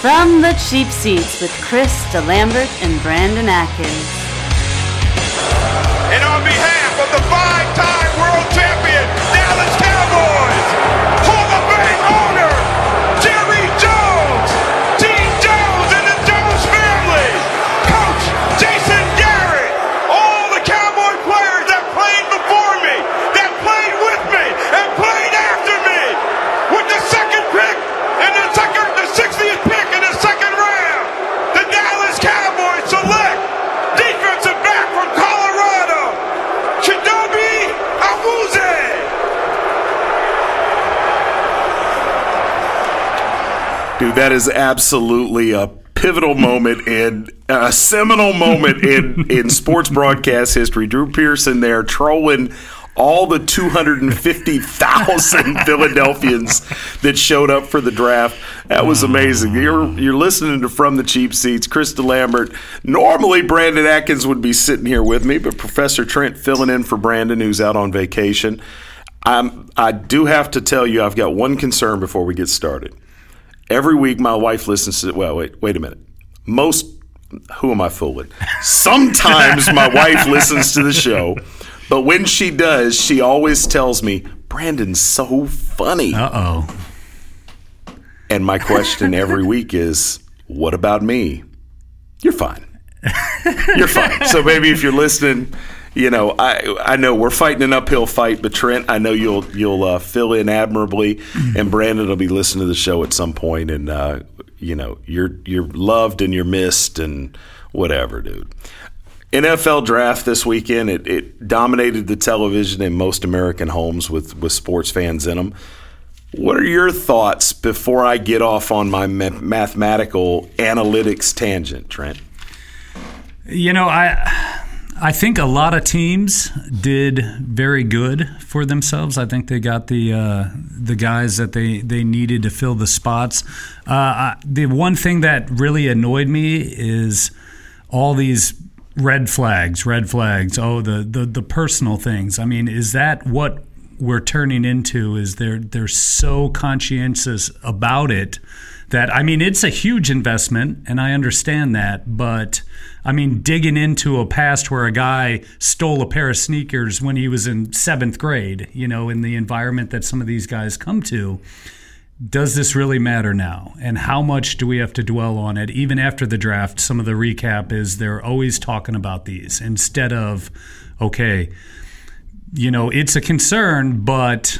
From the cheap seats with Chris DeLambert and Brandon Atkins. And on behalf that is absolutely a pivotal moment and a seminal moment in, in sports broadcast history. Drew Pearson there trolling all the 250,000 Philadelphians that showed up for the draft. That was amazing. You're you're listening to From the Cheap Seats, Chris DeLambert. Normally Brandon Atkins would be sitting here with me, but Professor Trent filling in for Brandon who's out on vacation. I'm, I do have to tell you, I've got one concern before we get started. Every week, my wife listens to. Well, wait, wait a minute. Most, who am I fooling? Sometimes my wife listens to the show, but when she does, she always tells me, "Brandon's so funny." Uh oh. And my question every week is, "What about me?" You're fine. You're fine. So maybe if you're listening, you know, I I know we're fighting an uphill fight, but Trent, I know you'll you'll uh, fill in admirably, and Brandon will be listening to the show at some point, and uh, you know, you're you're loved and you're missed and whatever, dude. NFL draft this weekend, it, it dominated the television in most American homes with, with sports fans in them. What are your thoughts before I get off on my ma- mathematical analytics tangent, Trent? You know, I I think a lot of teams did very good for themselves. I think they got the uh, the guys that they, they needed to fill the spots. Uh, I, the one thing that really annoyed me is all these red flags, red flags. Oh, the the, the personal things. I mean, is that what we're turning into? Is they're they're so conscientious about it that I mean, it's a huge investment, and I understand that, but. I mean, digging into a past where a guy stole a pair of sneakers when he was in seventh grade, you know, in the environment that some of these guys come to, does this really matter now? And how much do we have to dwell on it? Even after the draft, some of the recap is they're always talking about these instead of, okay, you know, it's a concern, but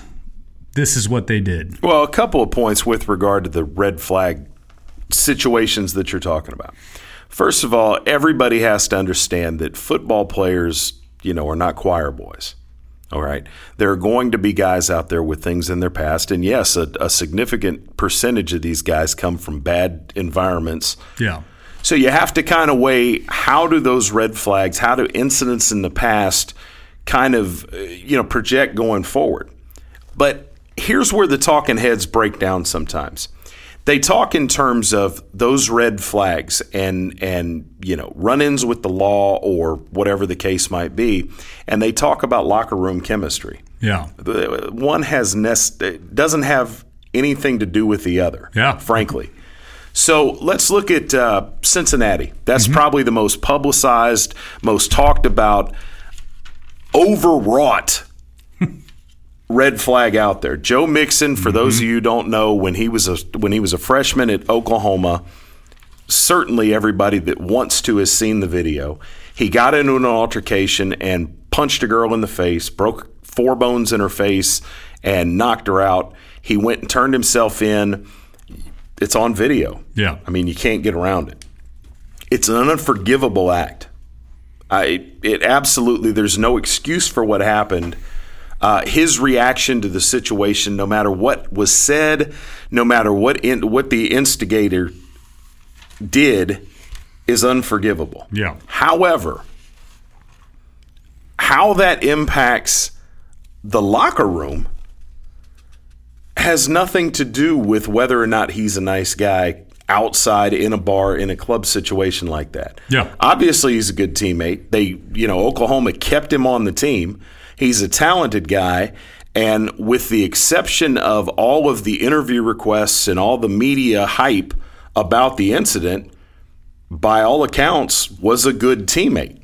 this is what they did. Well, a couple of points with regard to the red flag situations that you're talking about. First of all, everybody has to understand that football players, you know, are not choir boys. All right. There are going to be guys out there with things in their past. And yes, a, a significant percentage of these guys come from bad environments. Yeah. So you have to kind of weigh how do those red flags, how do incidents in the past kind of, uh, you know, project going forward. But here's where the talking heads break down sometimes they talk in terms of those red flags and and you know run-ins with the law or whatever the case might be and they talk about locker room chemistry Yeah. One has nest doesn't have anything to do with the other Yeah. frankly so let's look at uh, Cincinnati. That's probably the most publicized, most talked about, overwrought red flag out there. Joe Mixon, for mm-hmm. those of you who don't know, when he was a when he was a freshman at Oklahoma, certainly everybody that wants to has seen the video. He got into an altercation and punched a girl in the face, broke four bones in her face, and knocked her out. He went and turned himself in. It's on video. Yeah. I mean, you can't get around it. It's an unforgivable act. I it absolutely there's no excuse for what happened. Uh, his reaction to the situation, no matter what was said, no matter what in, what the instigator did, is unforgivable. Yeah. However, how that impacts the locker room has nothing to do with whether or not he's a nice guy outside in a bar in a club situation like that. Yeah. Obviously he's a good teammate. They, you know, Oklahoma kept him on the team. He's a talented guy and with the exception of all of the interview requests and all the media hype about the incident, by all accounts, was a good teammate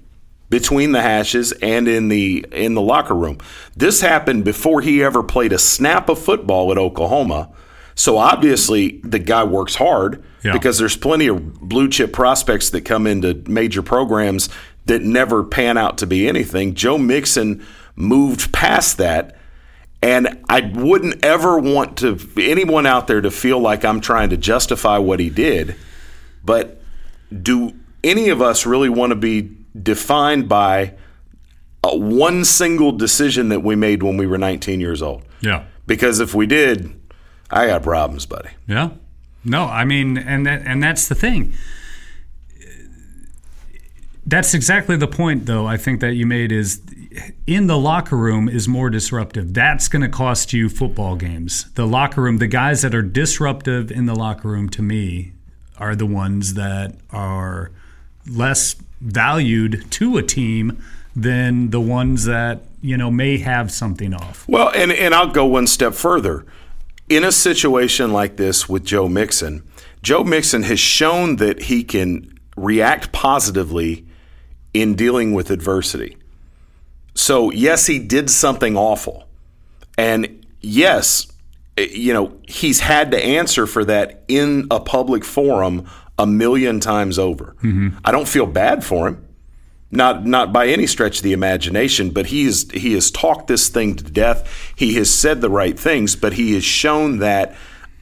between the hashes and in the in the locker room. This happened before he ever played a snap of football at Oklahoma. So obviously the guy works hard Yeah. because there's plenty of blue chip prospects that come into major programs that never pan out to be anything. Joe Mixon moved past that. And I wouldn't ever want to anyone out there to feel like I'm trying to justify what he did. But do any of us really want to be defined by one single decision that we made when we were 19 years old? Yeah. Because if we did, I got problems, buddy. Yeah. No, I mean, and that, and that's the thing. That's exactly the point, though. I think that you made is in the locker room is more disruptive. That's going to cost you football games. The locker room, the guys that are disruptive in the locker room, to me, are the ones that are less valued to a team than the ones that you know may have something off. Well, and, and I'll go one step further. In a situation like this with Joe Mixon, Joe Mixon has shown that he can react positively in dealing with adversity. So, yes, he did something awful. And yes, eh, you know, he's had to answer for that in a public forum a million times over. I don't feel bad for him not not by any stretch of the imagination, but he is he has talked this thing to death. He has said the right things, but he has shown that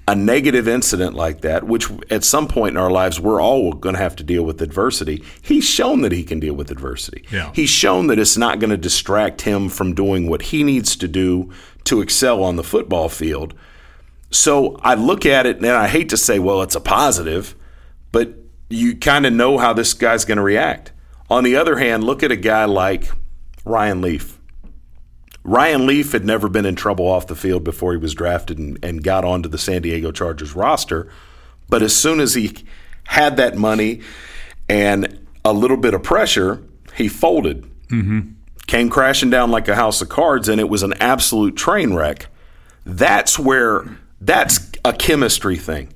a negative incident like that, which at some point in our lives we're all going to have to deal with adversity. He's shown that he can deal with adversity. Yeah. He's shown that it's not going to distract him from doing what he needs to do to excel on the football field. So I look at it and I hate to say, well, it's a positive, but you kind of know how this guy's going to react. On the other hand, look at a guy like Ryan Leaf. Ryan Leaf had never been in trouble off the field before he was drafted and, and got onto the San Diego Chargers roster. But as soon as he had that money and a little bit of pressure, he folded. Mm-hmm. Came crashing down like a house of cards, and it was an absolute train wreck. That's where that's a chemistry thing.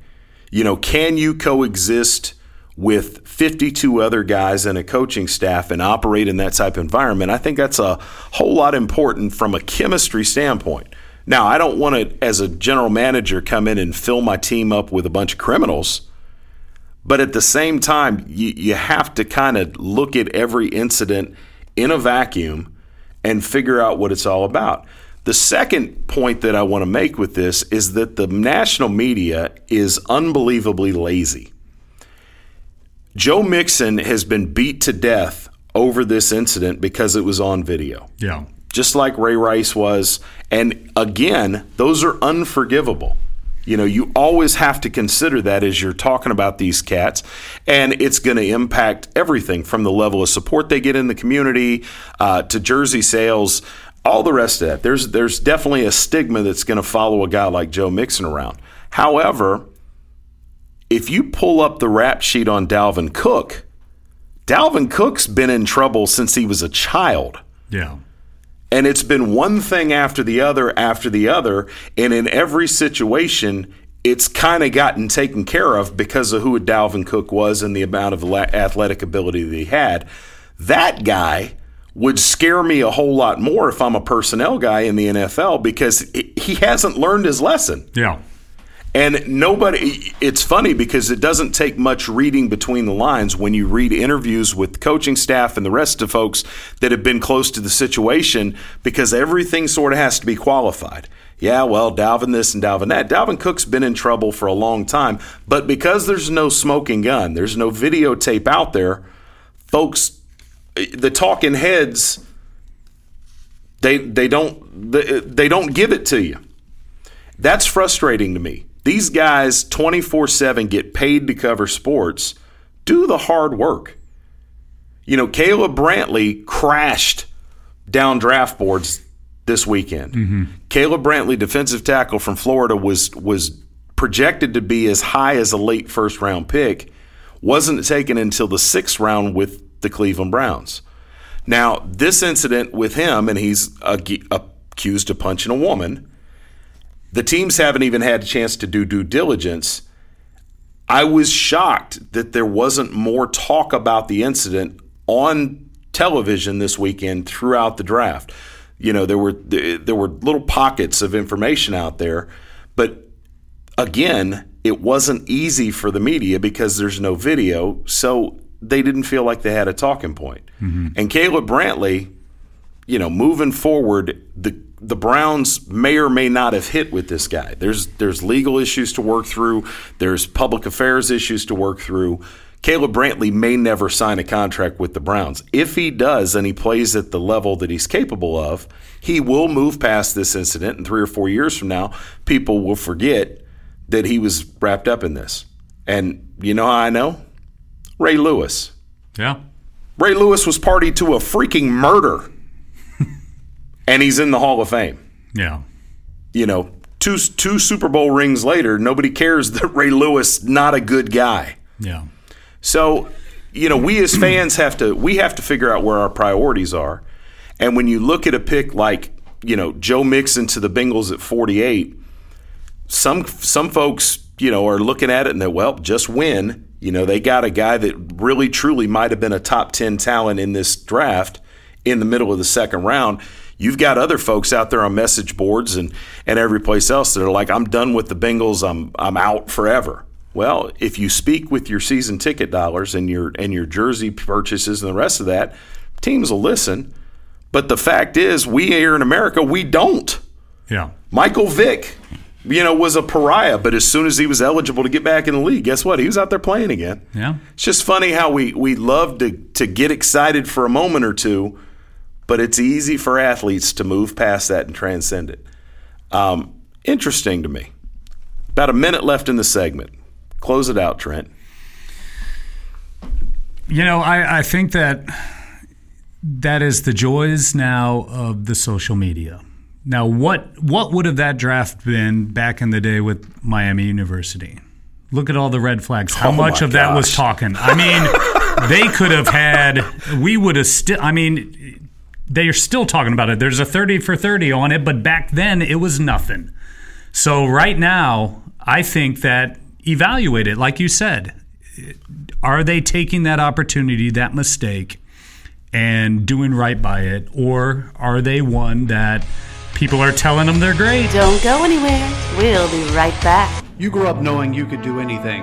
You know, can you coexist with 52 other guys and a coaching staff and operate in that type of environment? I think that's a whole lot important from a chemistry standpoint. Now, I don't want to, as a general manager, come in and fill my team up with a bunch of criminals. But at the same time, you, you have to kind of look at every incident in a vacuum and figure out what it's all about. The second point that I want to make with this is that the national media is unbelievably lazy. Joe Mixon has been beat to death over this incident because it was on video Yeah. just like Ray Rice was. And again, those are unforgivable. You know, you always have to consider that as you're talking about these cats, and it's going to impact everything from the level of support they get in the community uh, to jersey sales, all the rest of that. There's there's definitely a stigma that's going to follow a guy like Joe Mixon around. However, if you pull up the rap sheet on Dalvin Cook, Dalvin Cook's been in trouble since he was a child. Yeah. And it's been one thing after the other after the other. And in every situation, it's kind of gotten taken care of because of who Dalvin Cook was and the amount of athletic ability that he had. That guy would scare me a whole lot more if I'm a personnel guy in the NFL because he hasn't learned his lesson. Yeah. And nobody, it's funny because it doesn't take much reading between the lines when you read interviews with coaching staff and the rest of folks that have been close to the situation because everything sort of has to be qualified. Yeah, well, Dalvin this and Dalvin that. Dalvin Cook's been in trouble for a long time, but because there's no smoking gun, there's no videotape out there, folks, the talking heads, they they don't they, they don't give it to you. That's frustrating to me. These guys 24 7 get paid to cover sports. Do the hard work. You know, Caleb Brantley crashed down draft boards this weekend. Mm-hmm. Caleb Brantley, defensive tackle from Florida, was was projected to be as high as a late first round pick. Wasn't taken until the sixth round with the Cleveland Browns. Now, this incident with him, and he's accused of punching a woman. The teams haven't even had a chance to do due diligence. I was shocked that there wasn't more talk about the incident on television this weekend throughout the draft. You know, there were there were little pockets of information out there, but again, it wasn't easy for the media because there's no video, so they didn't feel like they had a talking point. Mm-hmm. And Caleb Brantley, you know, moving forward, the the Browns may or may not have hit with this guy. There's there's legal issues to work through. There's public affairs issues to work through. Caleb Brantley may never sign a contract with the Browns. If he does and he plays at the level that he's capable of, he will move past this incident. And three or four years from now, people will forget that he was wrapped up in this. And you know how I know? Ray Lewis. Yeah. Ray Lewis was party to a freaking murder, and he's in the Hall of Fame. Yeah. You know, two two Super Bowl rings later, nobody cares that Ray Lewis not a good guy. Yeah. So, you know, we as fans have to we have to figure out where our priorities are. And when you look at a pick like, you know, Joe Mixon to the Bengals at 48, some some folks, you know, are looking at it and they're, well, just win. You know, they got a guy that really truly might have been a top 10 talent in this draft in the middle of the second round. You've got other folks out there on message boards and, and every place else that are like, I'm done with the Bengals. I'm I'm out forever. Well, if you speak with your season ticket dollars and your and your jersey purchases and the rest of that, teams will listen. But the fact is, we here in America, we don't. Yeah. Michael Vick, you know, was a pariah, but as soon as he was eligible to get back in the league, guess what? He was out there playing again. Yeah. It's just funny how we we love to to get excited for a moment or two, but it's easy for athletes to move past that and transcend it. Um, interesting to me. About a minute left in the segment. Close it out, Trent. You know, I, I think that that is the joys now of the social media. Now, what what would have that draft been back in the day with Miami University? Look at all the red flags. How Oh much of that was talking? I mean, they could have had. We would have still. I mean, they are still talking about it. There's a thirty for thirty on it, but back then it was nothing. So right now, I think that evaluate it, like you said. Are they taking that opportunity, that mistake, and doing right by it, or are they one that people are telling them they're great? Don't go anywhere. We'll be right back. You grew up knowing you could do anything.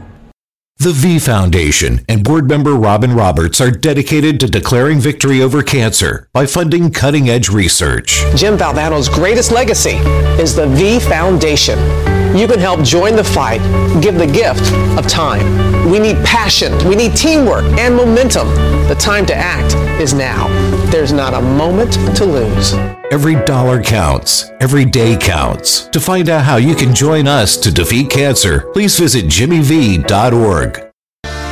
The V Foundation and board member Robin Roberts are dedicated to declaring victory over cancer by funding cutting edge research. Jim Valvano's greatest legacy is the V Foundation. You can help join the fight, give the gift of time. We need passion, we need teamwork and momentum. The time to act is now. There's not a moment to lose. Every dollar counts, every day counts. To find out how you can join us to defeat cancer, please visit jimmyv.org.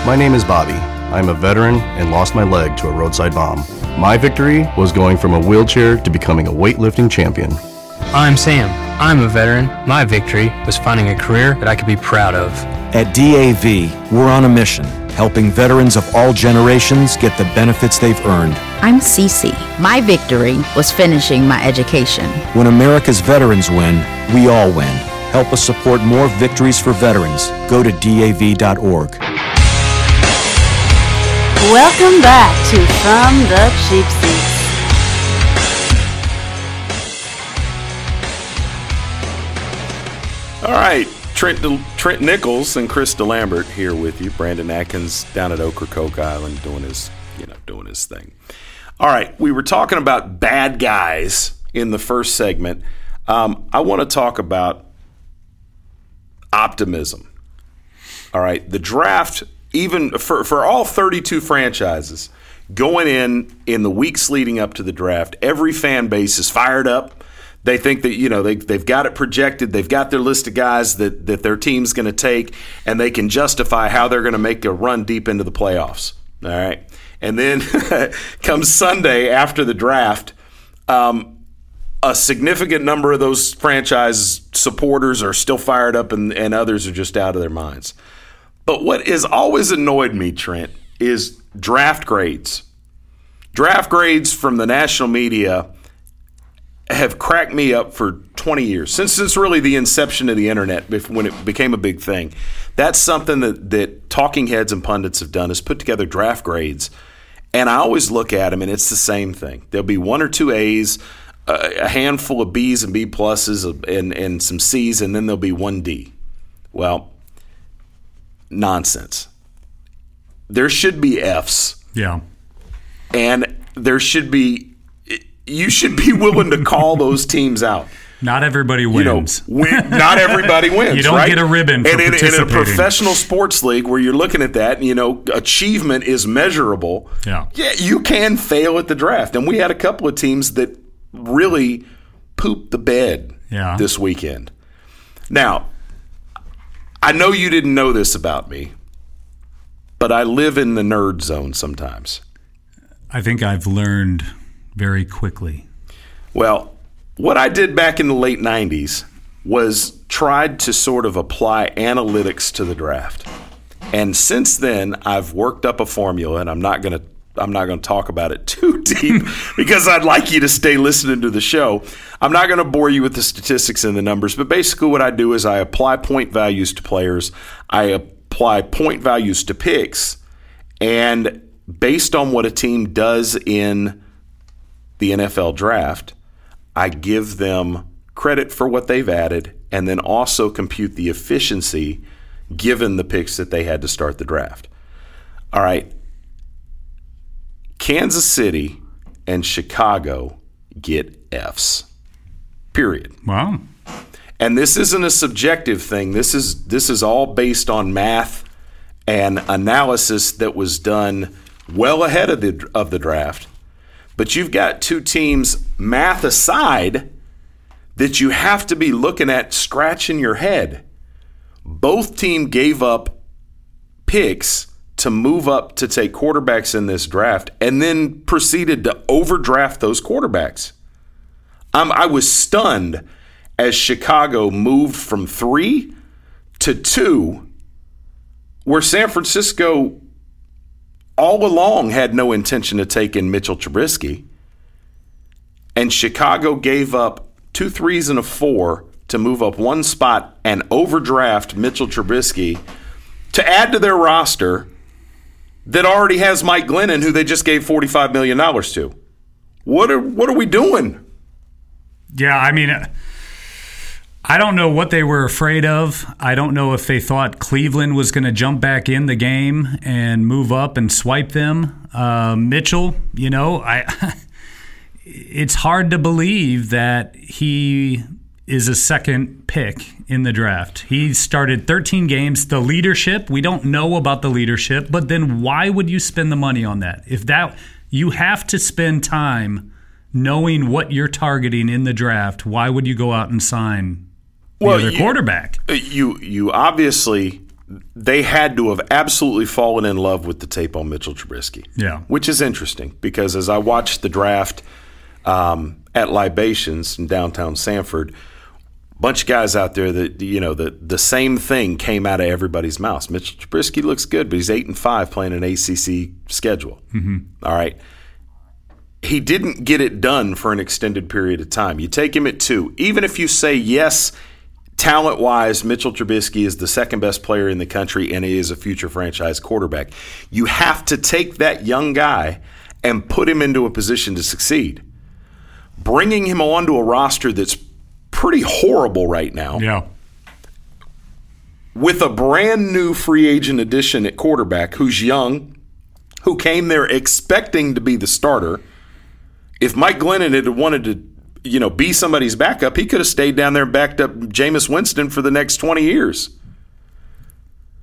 My name is Bobby. I'm a veteran and lost my leg to a roadside bomb. My victory was going from a wheelchair to becoming a weightlifting champion. I'm Sam. I'm a veteran. My victory was finding a career that I could be proud of. At DAV, we're on a mission, helping veterans of all generations get the benefits they've earned. I'm Cece. My victory was finishing my education. When America's veterans win, we all win. Help us support more victories for veterans. Go to DAV.org. Welcome back to From the Cheap Seats. All right, Trent Trent Nichols and Chris DeLambert here with you. Brandon Atkins down at Ocracoke Island doing his you know doing his thing. All right, we were talking about bad guys in the first segment. Um, I want to talk about optimism. All right, the draft, even for for all 32 franchises going in in the weeks leading up to the draft, every fan base is fired up. They think that you know they they've got it projected. They've got their list of guys that that their team's going to take, and they can justify how they're going to make a run deep into the playoffs. All right, and then comes Sunday after the draft. Um, a significant number of those franchise supporters are still fired up, and, and others are just out of their minds. But what has always annoyed me, Trent, is draft grades. Draft grades from the national media have cracked me up for 20 years since since really the inception of the internet when it became a big thing. That's something that, that talking heads and pundits have done is put together draft grades and i always look at them and it's the same thing. There'll be one or two a's uh, a handful of b's and b pluses uh, and, and some c's and then there'll be one d. Well nonsense. There should be f's. Yeah. and there should be you should be willing to call those teams out. Not everybody You know, wins. win, not everybody wins. You don't right? get a ribbon for and in, in a professional sports league where you're looking at that, you know, achievement is measurable. Yeah. Yeah, you can fail at the draft, and we had a couple of teams that really pooped the bed Yeah. this weekend. Now, I know you didn't know this about me, but I live in the nerd zone sometimes. I think I've learned very quickly. Well, what I did back in the late 90s was tried to sort of apply analytics to the draft. And since then, I've worked up a formula and I'm not going to I'm not going to talk about it too deep because I'd like you to stay listening to the show. I'm not going to bore you with the statistics and the numbers, but basically what I do is I apply point values to players, I apply point values to picks, and based on what a team does in the NFL draft, I give them credit for what they've added and then also compute the efficiency given the picks that they had to start the draft. All right. Kansas City and Chicago get Fs. Period. Wow. And this isn't a subjective thing. This is this is all based on math and analysis that was done well ahead of the of the draft. But you've got two teams, math aside, that you have to be looking at scratching your head. Both team gave up picks to move up to take quarterbacks in this draft and then proceeded to overdraft those quarterbacks. I'm, I was stunned as Chicago moved from three to two, where San Francisco all along had no intention of taking Mitchell Trubisky. And Chicago gave up two threes and a four to move up one spot and overdraft Mitchell Trubisky to add to their roster that already has Mike Glennon, who they just gave $45 million to. What are, what are we doing? Yeah, I mean, uh, I don't know what they were afraid of. I don't know if they thought Cleveland was going to jump back in the game and move up and swipe them. Uh, Mitchell, you know, I. it's hard to believe that he is a second pick in the draft. He started 13 games. The leadership, we don't know about the leadership, but then why would you spend the money on that? If that you have to spend time knowing what you're targeting in the draft, why would you go out and sign the other you- quarterback? uh, You you obviously they had to have absolutely fallen in love with the tape on Mitchell Trubisky. Yeah. which is interesting because as I watched the draft um, at Libations in downtown Sanford, a bunch of guys out there that you know the the same thing came out of everybody's mouth. Mitchell Trubisky looks good, but he's eight and five playing an ACC schedule. All right. He didn't get it done for an extended period of time. You take him at two, even if you say yes, talent wise, Mitchell Trubisky is the second best player in the country and he is a future franchise quarterback. You have to take that young guy and put him into a position to succeed. Bringing him onto a roster that's pretty horrible right now Yeah. with a brand new free agent addition at quarterback who's young, who came there expecting to be the starter. If Mike Glennon had wanted to, you know, be somebody's backup, he could have stayed down there and backed up Jameis Winston for the next 20 years.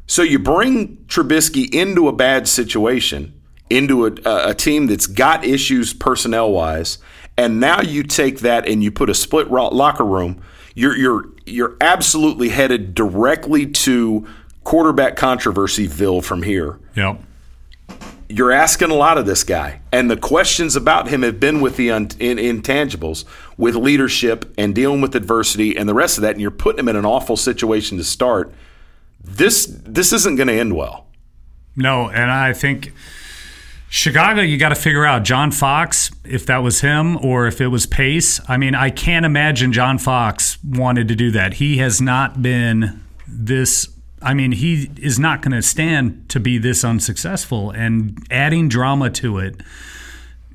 So you bring Trubisky into a bad situation, into a, a team that's got issues personnel wise, and now you take that and you put a split locker room. You're you're you're absolutely headed directly to quarterback controversy,ville from here. Yep. You're asking a lot of this guy, and the questions about him have been with the un- in, intangibles, with leadership and dealing with adversity and the rest of that. And you're putting him in an awful situation to start. This this isn't going to end well. No, and I think Chicago, you got to figure out John Fox, if that was him or if it was Pace. I mean, I can't imagine John Fox wanted to do that. He has not been this. I mean, he is not going to stand to be this unsuccessful, and adding drama to it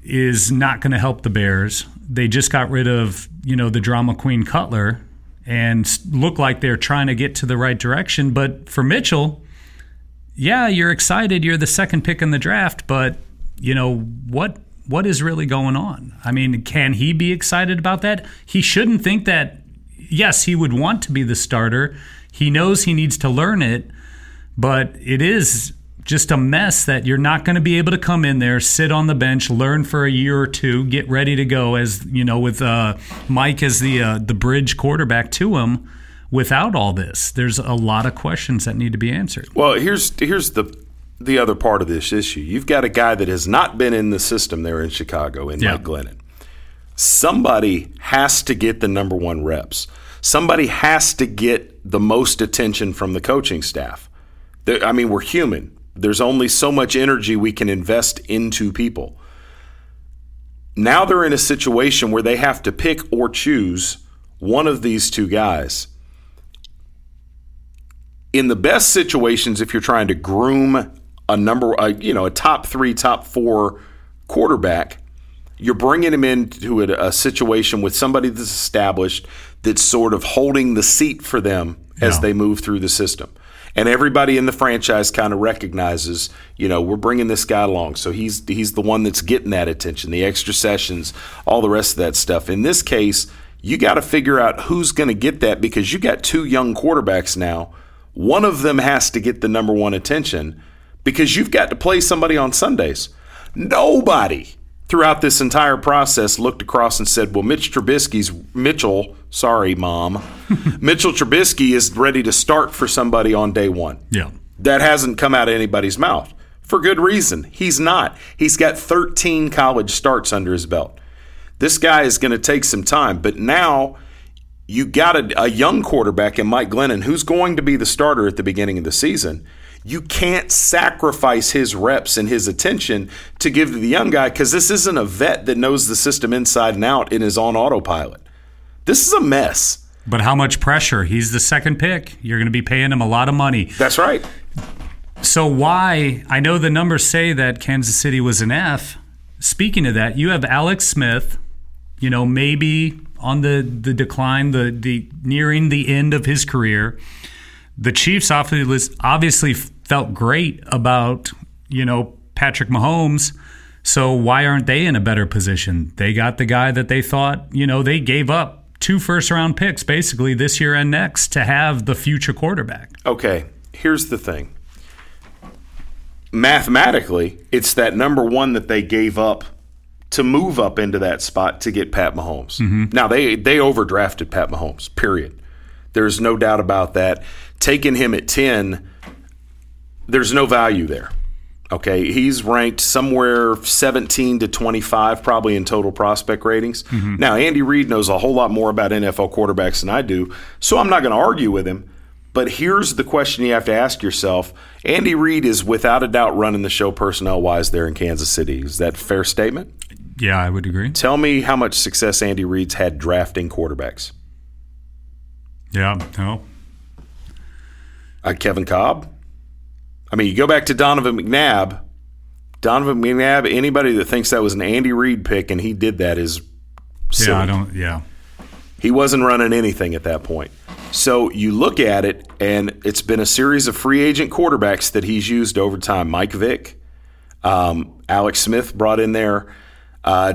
is not going to help the Bears. They just got rid of, you know, the drama queen Cutler and look like they're trying to get to the right direction. But for Mitchell, yeah, you're excited. You're the second pick in the draft, but you know what? What is really going on? I mean, can he be excited about that? He shouldn't think that. Yes, he would want to be the starter. He knows he needs to learn it, but it is just a mess that you're not going to be able to come in there, sit on the bench, learn for a year or two, get ready to go. As you know, with uh, Mike as the uh, the bridge quarterback to him without all this. There's a lot of questions that need to be answered. Well, here's here's the the other part of this issue. You've got a guy that has not been in the system there in Chicago in Yeah. Mike Glennon. Somebody has to get the number one reps. Somebody has to get the most attention from the coaching staff. There- I mean, we're human. There's only so much energy we can invest into people. Now they're in a situation where they have to pick or choose one of these two guys in the best situations, if you're trying to groom a number, a, you know, a top three, top four quarterback, you're bringing him into a, a situation with somebody that's established, that's sort of holding the seat for them as Yeah. they move through the system. And everybody in the franchise kind of recognizes, you know, we're bringing this guy along, so he's he's the one that's getting that attention, the extra sessions, all the rest of that stuff. In this case, you got to figure out who's going to get that because you got two young quarterbacks now. One of them has to get the number one attention because you've got to play somebody on Sundays. Nobody throughout this entire process looked across and said, "Well, Mitch Trubisky's Mitchell, sorry, mom, Mitchell Trubisky is ready to start for somebody on day one." Yeah. That hasn't come out of anybody's mouth for good reason. He's not. He's got 13 college starts under his belt. This guy is going to take some time, but now you got a, a young quarterback in Mike Glennon who's going to be the starter at the beginning of the season. You can't sacrifice his reps and his attention to give to the young guy because this isn't a vet that knows the system inside and out and is on autopilot. This is a mess. But how much pressure? He's the second pick. You're going to be paying him a lot of money. That's right. So why? I know the numbers say that Kansas City was an F. Speaking of that, you have Alex Smith. You know, maybe on the the decline, the the nearing the end of his career. The Chiefs obviously obviously felt great about you know Patrick Mahomes. So why aren't they in a better position? They got the guy that they thought you know they gave up two first round picks basically this year and next to have the future quarterback. Okay, here's the thing. Mathematically, it's that number one that they gave up to move up into that spot to get Pat Mahomes. Mm-hmm. Now they they overdrafted Pat Mahomes. Period. There's no doubt about that. Taking him at ten, there's no value there. Okay, he's ranked somewhere 17 to 25, probably in total prospect ratings. Mm-hmm. Now, Andy Reid knows a whole lot more about NFL quarterbacks than I do, so I'm not going to argue with him. But here's the question you have to ask yourself Andy Reid is without a doubt running the show personnel wise there in Kansas City. Is that a fair statement? Yeah, I would agree. Tell me how much success Andy Reid's had drafting quarterbacks. Yeah, no. Uh, Kevin Kolb. I mean, you go back to Donovan McNabb. Donovan McNabb, anybody that thinks that was an Andy Reid pick and he did that is silly. Yeah, I don't. Yeah, He wasn't running anything at that point. So you look at it, and it's been a series of free agent quarterbacks that he's used over time. Mike Vick, um, Alex Smith brought in there. Uh,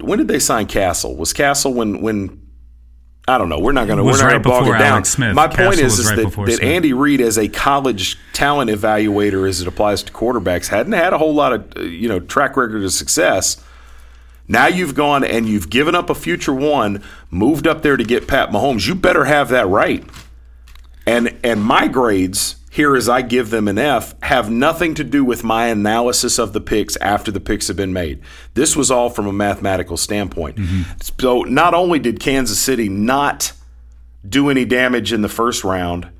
when did they sign Cassel? Was Cassel when when I don't know. We're not going to. We're not right going to bog it down. Smith. My point Cassel is, is right that, that Andy Reid, as a college talent evaluator, as it applies to quarterbacks, hadn't had a whole lot of uh, you know track record of success. Now you've gone and you've given up a future one, moved up there to get Pat Mahomes. You better have that right. And and my grades here, as I give them an F, have nothing to do with my analysis of the picks after the picks have been made. This was all from a mathematical standpoint. Mm-hmm. So not only did Kansas City not do any damage in the first round,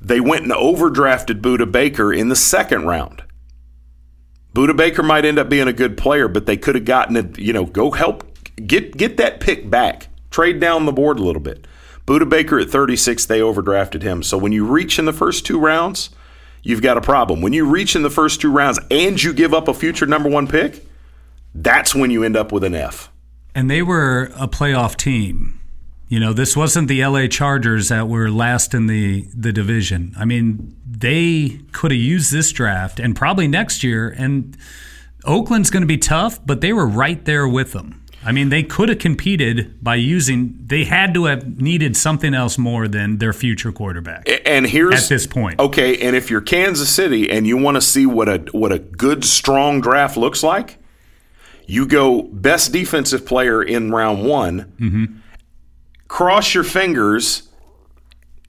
they went and overdrafted Budda Baker in the second round. Budda Baker might end up being a good player, but they could have gotten it, you know, go help get get that pick back. Trade down the board a little bit. Budda Baker at 36, they overdrafted him. So when you reach in the first two rounds, you've got a problem. When you reach in the first two rounds and you give up a future number one pick, that's when you end up with an F. And they were a playoff team. You know, this wasn't the LA Chargers that were last in the, the division. I mean, they could have used this draft and probably next year. And Oakland's going to be tough, but they were right there with them. I mean, they could have competed by using, they had to have needed something else more than their future quarterback. And here's At this point. Okay, and if you're Kansas City and you want to see what a what a good strong draft looks like, you go best defensive player in round one. Mm-hmm. Cross your fingers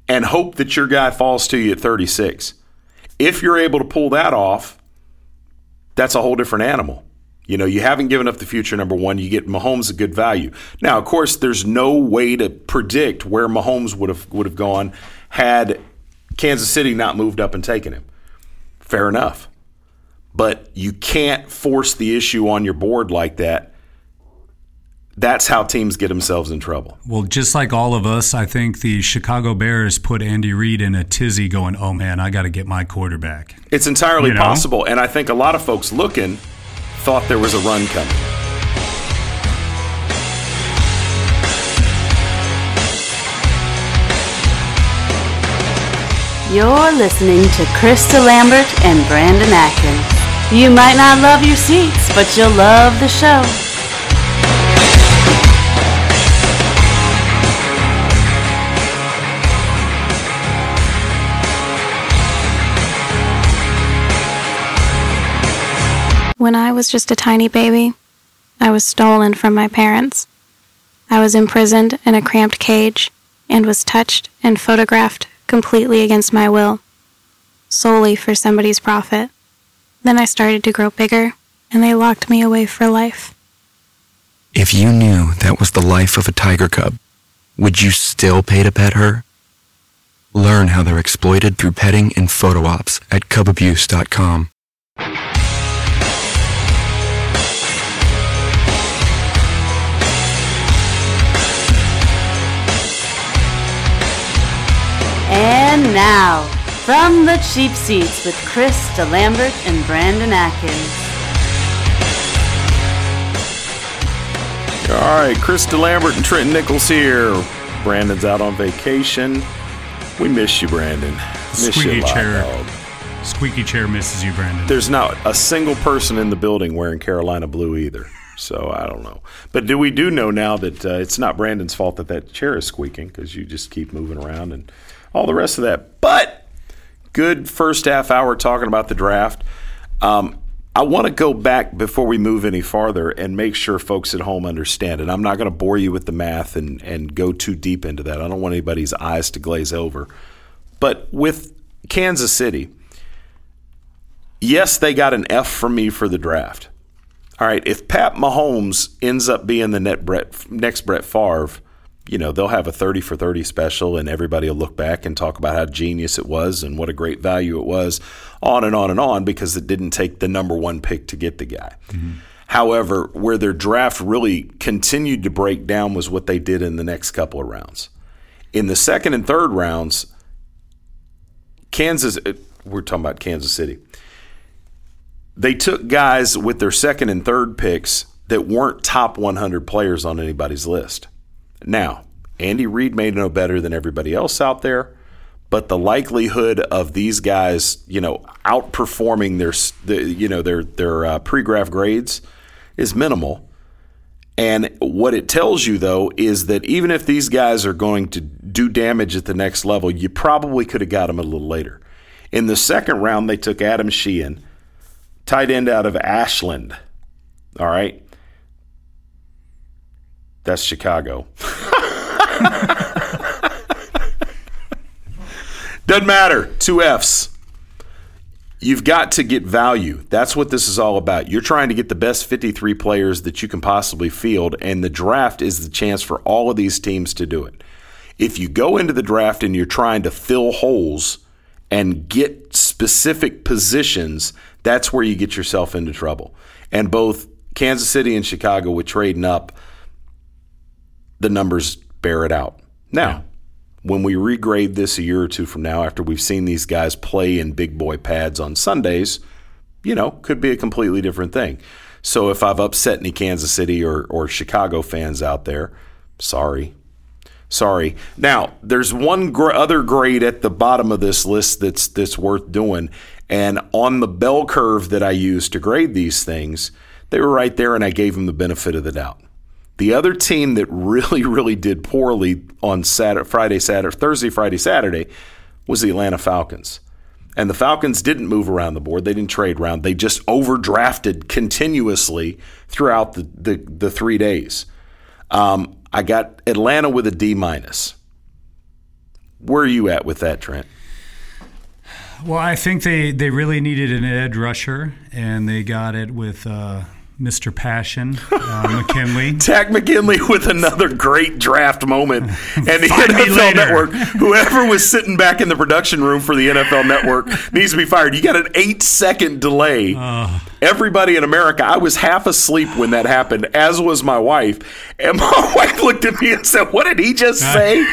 and hope that your guy falls to you at 36. If you're able to pull that off, that's a whole different animal. You know, you haven't given up the future number one. You get Mahomes a good value. Now, of course, there's no way to predict where Mahomes would have would have gone had Kansas City not moved up and taken him. Fair enough. But you can't force the issue on your board like that. That's how teams get themselves in trouble. Well, just like all of us, I think the Chicago Bears put Andy Reid in a tizzy going, oh man, I got to get my quarterback. It's entirely You know? possible. And I think a lot of folks looking thought there was a run coming. You're listening to Chris DeLambert and Brandon Atkins. You might not love your seats, but you'll love the show. When I was just a tiny baby, I was stolen from my parents. I was imprisoned in a cramped cage and was touched and photographed completely against my will, solely for somebody's profit. Then I started to grow bigger, and they locked me away for life. If you knew that was the life of a tiger cub, would you still pay to pet her? Learn how they're exploited through petting and photo ops at cubabuse.com. And now, from the cheap seats with Chris DeLambert and Brandon Atkins. All right, Chris DeLambert and Trent Nichols here. Brandon's out on vacation. We miss you, Brandon. Miss you a Squeaky lot, chair. dog. Squeaky chair misses you, Brandon. There's not a single person in the building wearing Carolina blue either. So I don't know. But do we do know now that uh, it's not Brandon's fault that that chair is squeaking because you just keep moving around and all the rest of that. But good first half hour talking about the draft. Um, I want to go back before we move any farther and make sure folks at home understand it. I'm not going to bore you with the math and, and go too deep into that. I don't want anybody's eyes to glaze over. But with Kansas City, yes, they got an F from me for the draft. All right, if Pat Mahomes ends up being the Brett, next Brett Favre, you know, they'll have a 30 for 30 special and everybody will look back and talk about how genius it was and what a great value it was, on and on and on, because it didn't take the number one pick to get the guy. However, where their draft really continued to break down was what they did in the next couple of rounds. In the second and third rounds, Kansas, uh, we're talking about Kansas City they took guys with their second and third picks that weren't top 100 players on anybody's list. Now, Andy Reid may know better than everybody else out there, but the likelihood of these guys, you know, outperforming their, you know, their their uh, pre-graph grades is minimal. And what it tells you, though, is that even if these guys are going to do damage at the next level, you probably could have got them a little later. In the second round, they took Adam Shaheen, tight end out of Ashland. All right. That's Chicago. Doesn't matter. Two F's. You've got to get value. That's what this is all about. You're trying to get the best 53 players that you can possibly field, and the draft is the chance for all of these teams to do it. If you go into the draft and you're trying to fill holes and get specific positions, that's where you get yourself into trouble. And both Kansas City and Chicago, with trading up, the numbers bear it out. Now, when we regrade this a year or two from now, after we've seen these guys play in big boy pads on Sundays, you know, could be a completely different thing. So if I've upset any Kansas City or, or Chicago fans out there, sorry. Sorry. Now, there's one gr- other grade at the bottom of this list that's that's worth doing, and on the bell curve that I use to grade these things, they were right there, and I gave them the benefit of the doubt. The other team that really, really did poorly on Saturday, Friday, Saturday, Thursday, Friday, Saturday was the Atlanta Falcons. And the Falcons didn't move around the board. They didn't trade around. They just overdrafted continuously throughout the, the, the three days. Um, I got Atlanta with a D minus. Where are you at with that, Trent? Well, I think they, they really needed an edge rusher, and they got it with uh, Mr. Passion, uh, McKinley. Takk McKinley with another great draft moment. And the NFL. Network, whoever was sitting back in the production room for the NFL Network needs to be fired. You got an eight second delay. Everybody in America, I was half asleep when that happened, as was my wife. And my wife looked at me and said, What did he just say?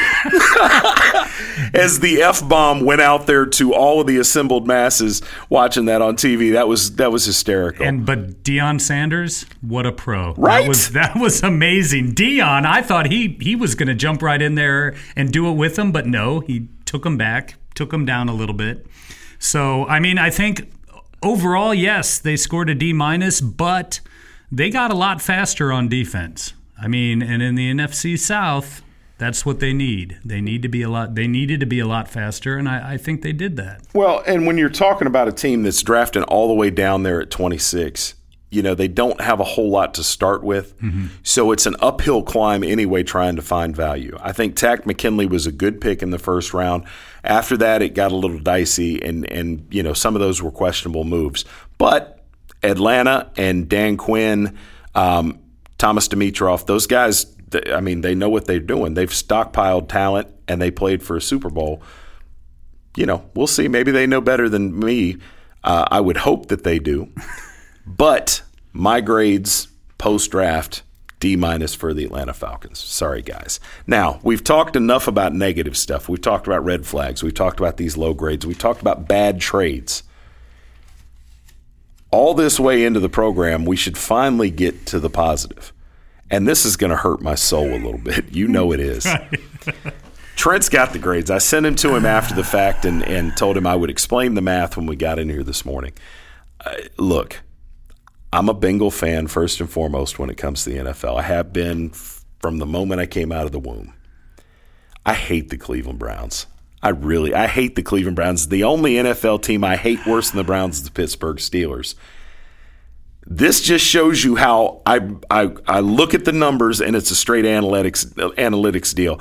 as the F bomb went out there to all of the assembled masses watching that on TV. That was that was hysterical. And but Deion Sanders, what a pro! Right? That was that was amazing. Deion, I thought he he was going to jump right in there and do it with him, but no, he took him back, took him down a little bit. So I mean, I think overall, yes, they scored a D minus, but they got a lot faster on defense. I mean, and in the NFC South, that's what they need. They need to be a lot. They needed to be a lot faster, and I, I think they did that. Well, and when you're talking about a team that's drafting all the way down there at 26, you know, they don't have a whole lot to start with. So it's an uphill climb anyway trying to find value. I think Takk McKinley was a good pick in the first round. After that, it got a little dicey, and, and you know, some of those were questionable moves. But Atlanta and Dan Quinn, um, Thomas Dimitroff, those guys, I mean, they know what they're doing. They've stockpiled talent and they played for a Super Bowl. You know, we'll see. Maybe they know better than me. Uh, I would hope that they do. but my grades post draft D minus for the Atlanta Falcons. Sorry, guys. Now, we've talked enough about negative stuff. We've talked about red flags. We've talked about these low grades. We've talked about bad trades all this way into the program, we should finally get to the positive. And this is going to hurt my soul a little bit. You know it is. Trent's got the grades. I sent him to him after the fact and, and told him I would explain the math when we got in here this morning. Uh, look, I'm a Bengal fan first and foremost when it comes to the NFL. I have been from the moment I came out of the womb. I hate the Cleveland Browns. I really, I hate the Cleveland Browns. The only NFL team I hate worse than the Browns is the Pittsburgh Steelers. This just shows you how I, I, I look at the numbers and it's a straight analytics analytics deal.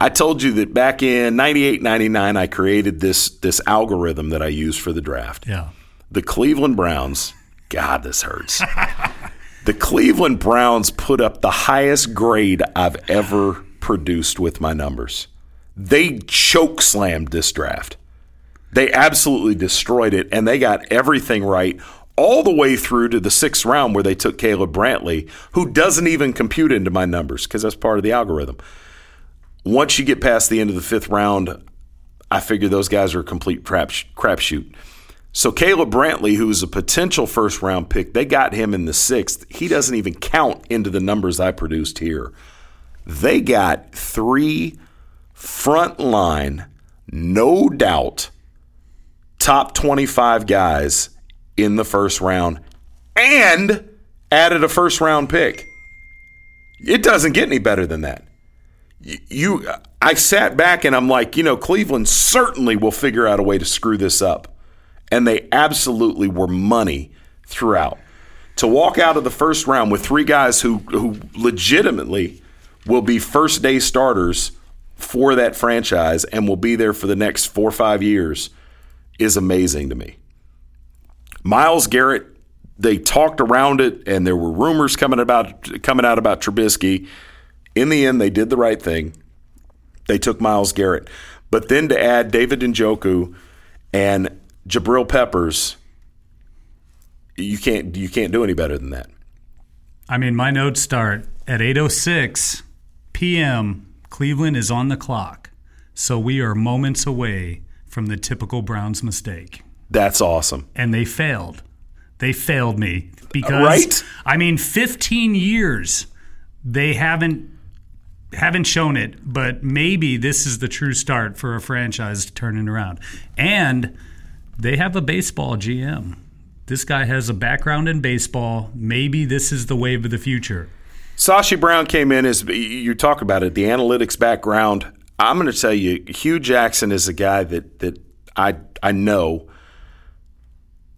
I told you that back in 98, 99, I created this this algorithm that I use for the draft. Yeah. The Cleveland Browns, God, this hurts. the Cleveland Browns put up the highest grade I've ever produced with my numbers. They choke slammed this draft. They absolutely destroyed it, and they got everything right all the way through to the sixth round where they took Caleb Brantley, who doesn't even compute into my numbers because that's part of the algorithm. Once you get past the end of the fifth round, I figure those guys are a complete crap crapshoot. So Caleb Brantley, who's a potential first round pick, they got him in the sixth. He doesn't even count into the numbers I produced here. They got three front line, no doubt, top 25 guys in the first round and added a first round pick. It doesn't get any better than that. You, I sat back and I'm like, you know, Cleveland certainly will figure out a way to screw this up, and they absolutely were money throughout. To walk out of the first round with three guys who who legitimately will be first day starters for that franchise and will be there for the next four or five years is amazing to me. Myles Garrett, they talked around it, and there were rumors coming about coming out about Trubisky. In the end, they did the right thing. They took Myles Garrett, but then to add David Njoku and Jabril Peppers, you can't you can't do any better than that. I mean, my notes start at 8:06 p.m. Cleveland is on the clock, so we are moments away from the typical Browns mistake. That's awesome. And they failed. They failed me because Right? I mean 15 years they haven't haven't shown it, but maybe this is the true start for a franchise to turn it around. And they have a baseball GM. This guy has a background in baseball. Maybe this is the wave of the future. Sashi Brown came in as you talk about it, the analytics background. I'm going to tell you, Hue Jackson is a guy that that I I know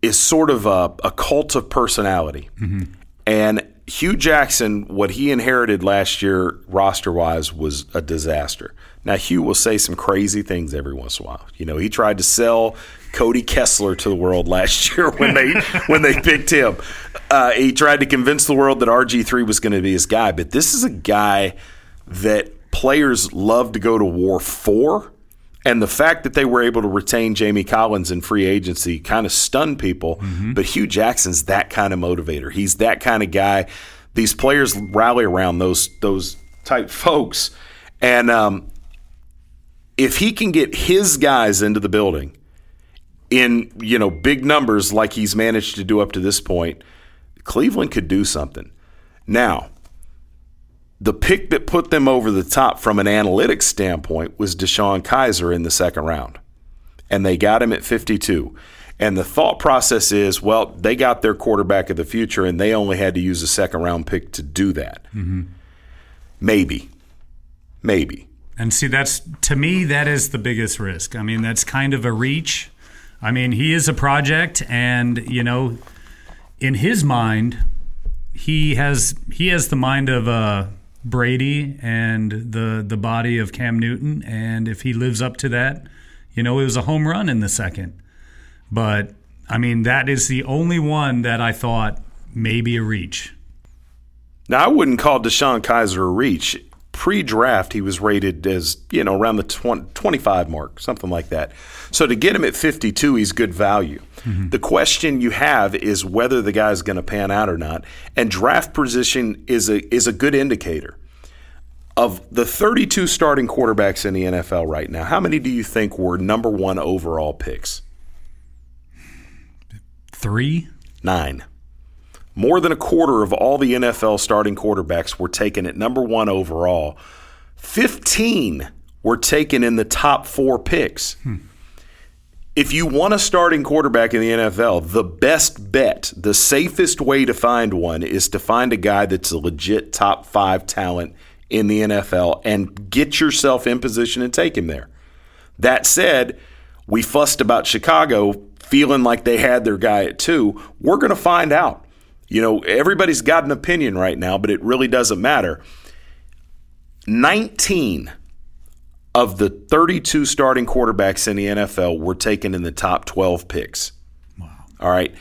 is sort of a, a cult of personality, mm-hmm. and Hue Jackson, what he inherited last year roster wise was a disaster. Now Hue will say some crazy things every once in a while. You know, he tried to sell Cody Kessler to the world last year when they when they picked him. Uh, he tried to convince the world that RG three was going to be his guy, but this is a guy that players love to go to war for. And the fact that they were able to retain Jamie Collins in free agency kind of stunned people. But Hue Jackson's that kind of motivator. He's that kind of guy. These players rally around those those type folks, and um, if he can get his guys into the building in you know big numbers like he's managed to do up to this point, Cleveland could do something. Now, the pick that put them over the top from an analytics standpoint was DeShone Kizer in the second round. And they got him at 52. And the thought process is, well, they got their quarterback of the future and they only had to use a second round pick to do that. Mm-hmm. Maybe. Maybe. And see, that's to me, that is the biggest risk. I mean, that's kind of a reach. I mean, he is a project, and you know, in his mind, he has he has the mind of uh, Brady and the the body of Cam Newton, and if he lives up to that, you know, it was a home run in the second. But I mean, that is the only one that I thought maybe a reach. Now, I wouldn't call DeShone Kizer a reach. Pre draft, he was rated as, you know, around the 20, 25 mark, something like that. So to get him at 52, he's good value. Mm-hmm. The question you have is whether the guy's going to pan out or not. And draft position is a, is a good indicator. Of the 32 starting quarterbacks in the NFL right now, how many do you think were number one overall picks? Three? Nine. More than a quarter of all the NFL starting quarterbacks were taken at number one overall. 15 were taken in the top four picks. Hmm. If you want a starting quarterback in the NFL, the best bet, the safest way to find one is to find a guy that's a legit top five talent in the NFL and get yourself in position and take him there. That said, we fussed about Chicago feeling like they had their guy at two. We're going to find out. You know, everybody's got an opinion right now, but it really doesn't matter. 19 of the 32 starting quarterbacks in the NFL were taken in the top 12 picks. Wow. All right.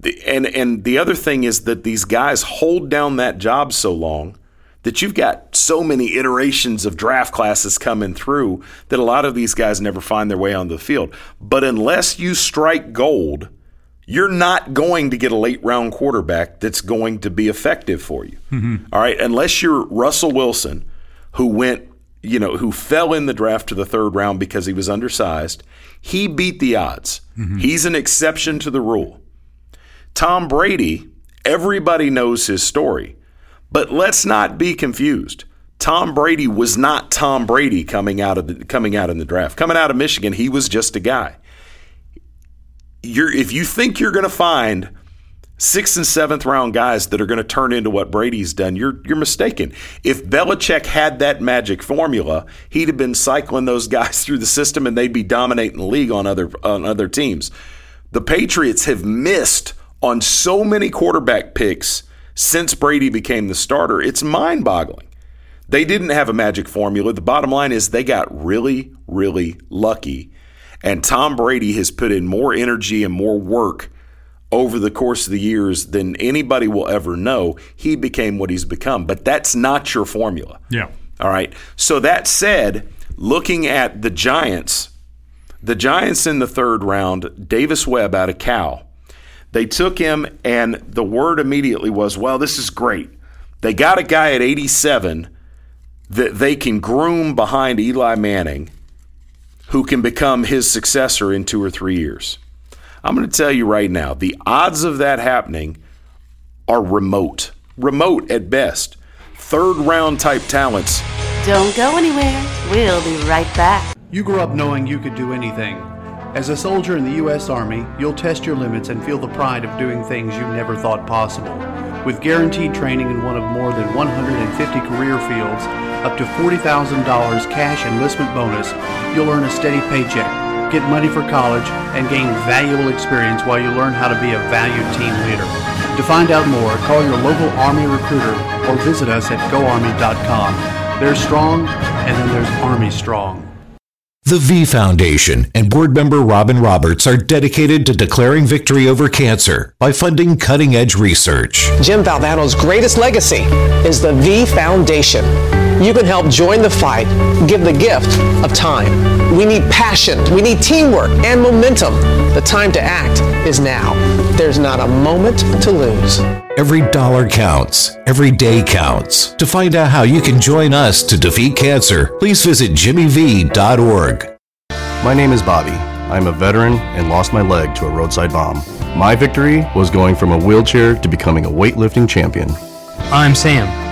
The- And and the other thing is that these guys hold down that job so long that you've got so many iterations of draft classes coming through that a lot of these guys never find their way on the field. But unless you strike gold, you're not going to get a late round quarterback that's going to be effective for you. Mm-hmm. All right, unless you're Russell Wilson, who went, you know, who fell in the draft to the third round because he was undersized, he beat the odds. Mm-hmm. He's an exception to the rule. Tom Brady, everybody knows his story, but let's not be confused. Tom Brady was not Tom Brady coming out of the, coming out in the draft. Coming out of Michigan, he was just a guy. You're if you think you're going to find sixth and seventh round guys that are going to turn into what Brady's done, you're you're mistaken. If Belichick had that magic formula, he'd have been cycling those guys through the system and they'd be dominating the league on other on other teams. The Patriots have missed on so many quarterback picks since Brady became the starter. It's mind-boggling. They didn't have a magic formula. The bottom line is they got really, really lucky. And Tom Brady has put in more energy and more work over the course of the years than anybody will ever know. He became what he's become. But that's not your formula. Yeah. All right. So that said, looking at the Giants, the Giants in the third round, Davis Webb out of Cal. They took him, and the word immediately was, well, this is great. They got a guy at 87 that they can groom behind Eli Manning who can become his successor in two or three years. I'm going to tell you right now the odds of that happening are remote, remote at best. Third round type talents. Don't go anywhere. We'll be right back. You grew up knowing you could do anything. As a soldier in the U.S. Army, you'll test your limits and feel the pride of doing things you never thought possible. With guaranteed training in one of more than 150 career fields, up to $40,000 cash enlistment bonus, you'll earn a steady paycheck, get money for college, and gain valuable experience while you learn how to be a valued team leader. To find out more, call your local Army recruiter or visit us at goarmy.com. There's strong, and then there's Army strong. The V Foundation and board member Robin Roberts are dedicated to declaring victory over cancer by funding cutting edge research. Jim Valvano's greatest legacy is the V Foundation. You can help join the fight, give the gift of time. We need passion, we need teamwork and momentum. The time to act is now. There's not a moment to lose. Every dollar counts. Every day counts. To find out how you can join us to defeat cancer, please visit jimmyv.org. My name is Bobby. I'm a veteran and lost my leg to a roadside bomb. My victory was going from a wheelchair to becoming a weightlifting champion. I'm Sam.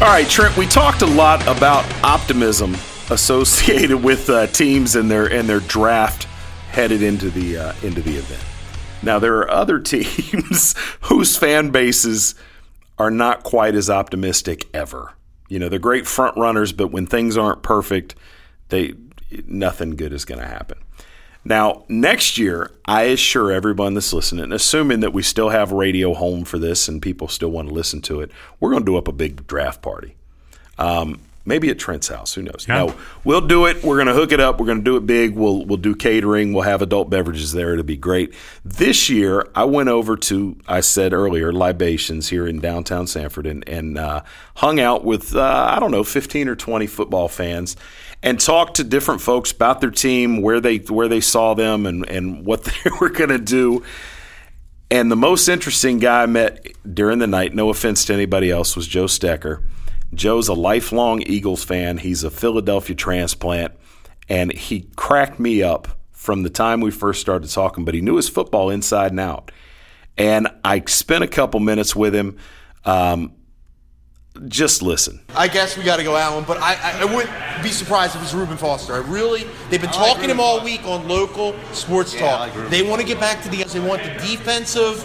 All right, Trent, we talked a lot about optimism associated with uh, teams and their and their draft headed into the uh, into the event. Now there are other teams whose fan bases are not quite as optimistic ever. You know, they're great front runners, but when things aren't perfect, they nothing good is going to happen. Now, next year, I assure everyone that's listening, assuming that we still have radio home for this and people still want to listen to it, we're going to do up a big draft party. Um, maybe at Trent's house. Who knows? Yeah. No, we'll do it. We're going to hook it up. We're going to do it big. We'll we'll do catering. We'll have adult beverages there. It'll be great. This year, I went over to I said earlier libations here in downtown Sanford and and uh, hung out with uh, I don't know fifteen or twenty football fans and talked to different folks about their team, where they where they saw them, and and what they were going to do. And the most interesting guy I met during the night, no offense to anybody else, was Joe Stecker. Joe's a lifelong Eagles fan. He's a Philadelphia transplant, and he cracked me up from the time we first started talking, but he knew his football inside and out. And I spent a couple minutes with him. Um, just listen. I guess we got to go Allen, but I, I, I wouldn't be surprised if it's Reuben Foster. I really, they've been talking him all week on local sports talk. They want to get back to the, they want the defensive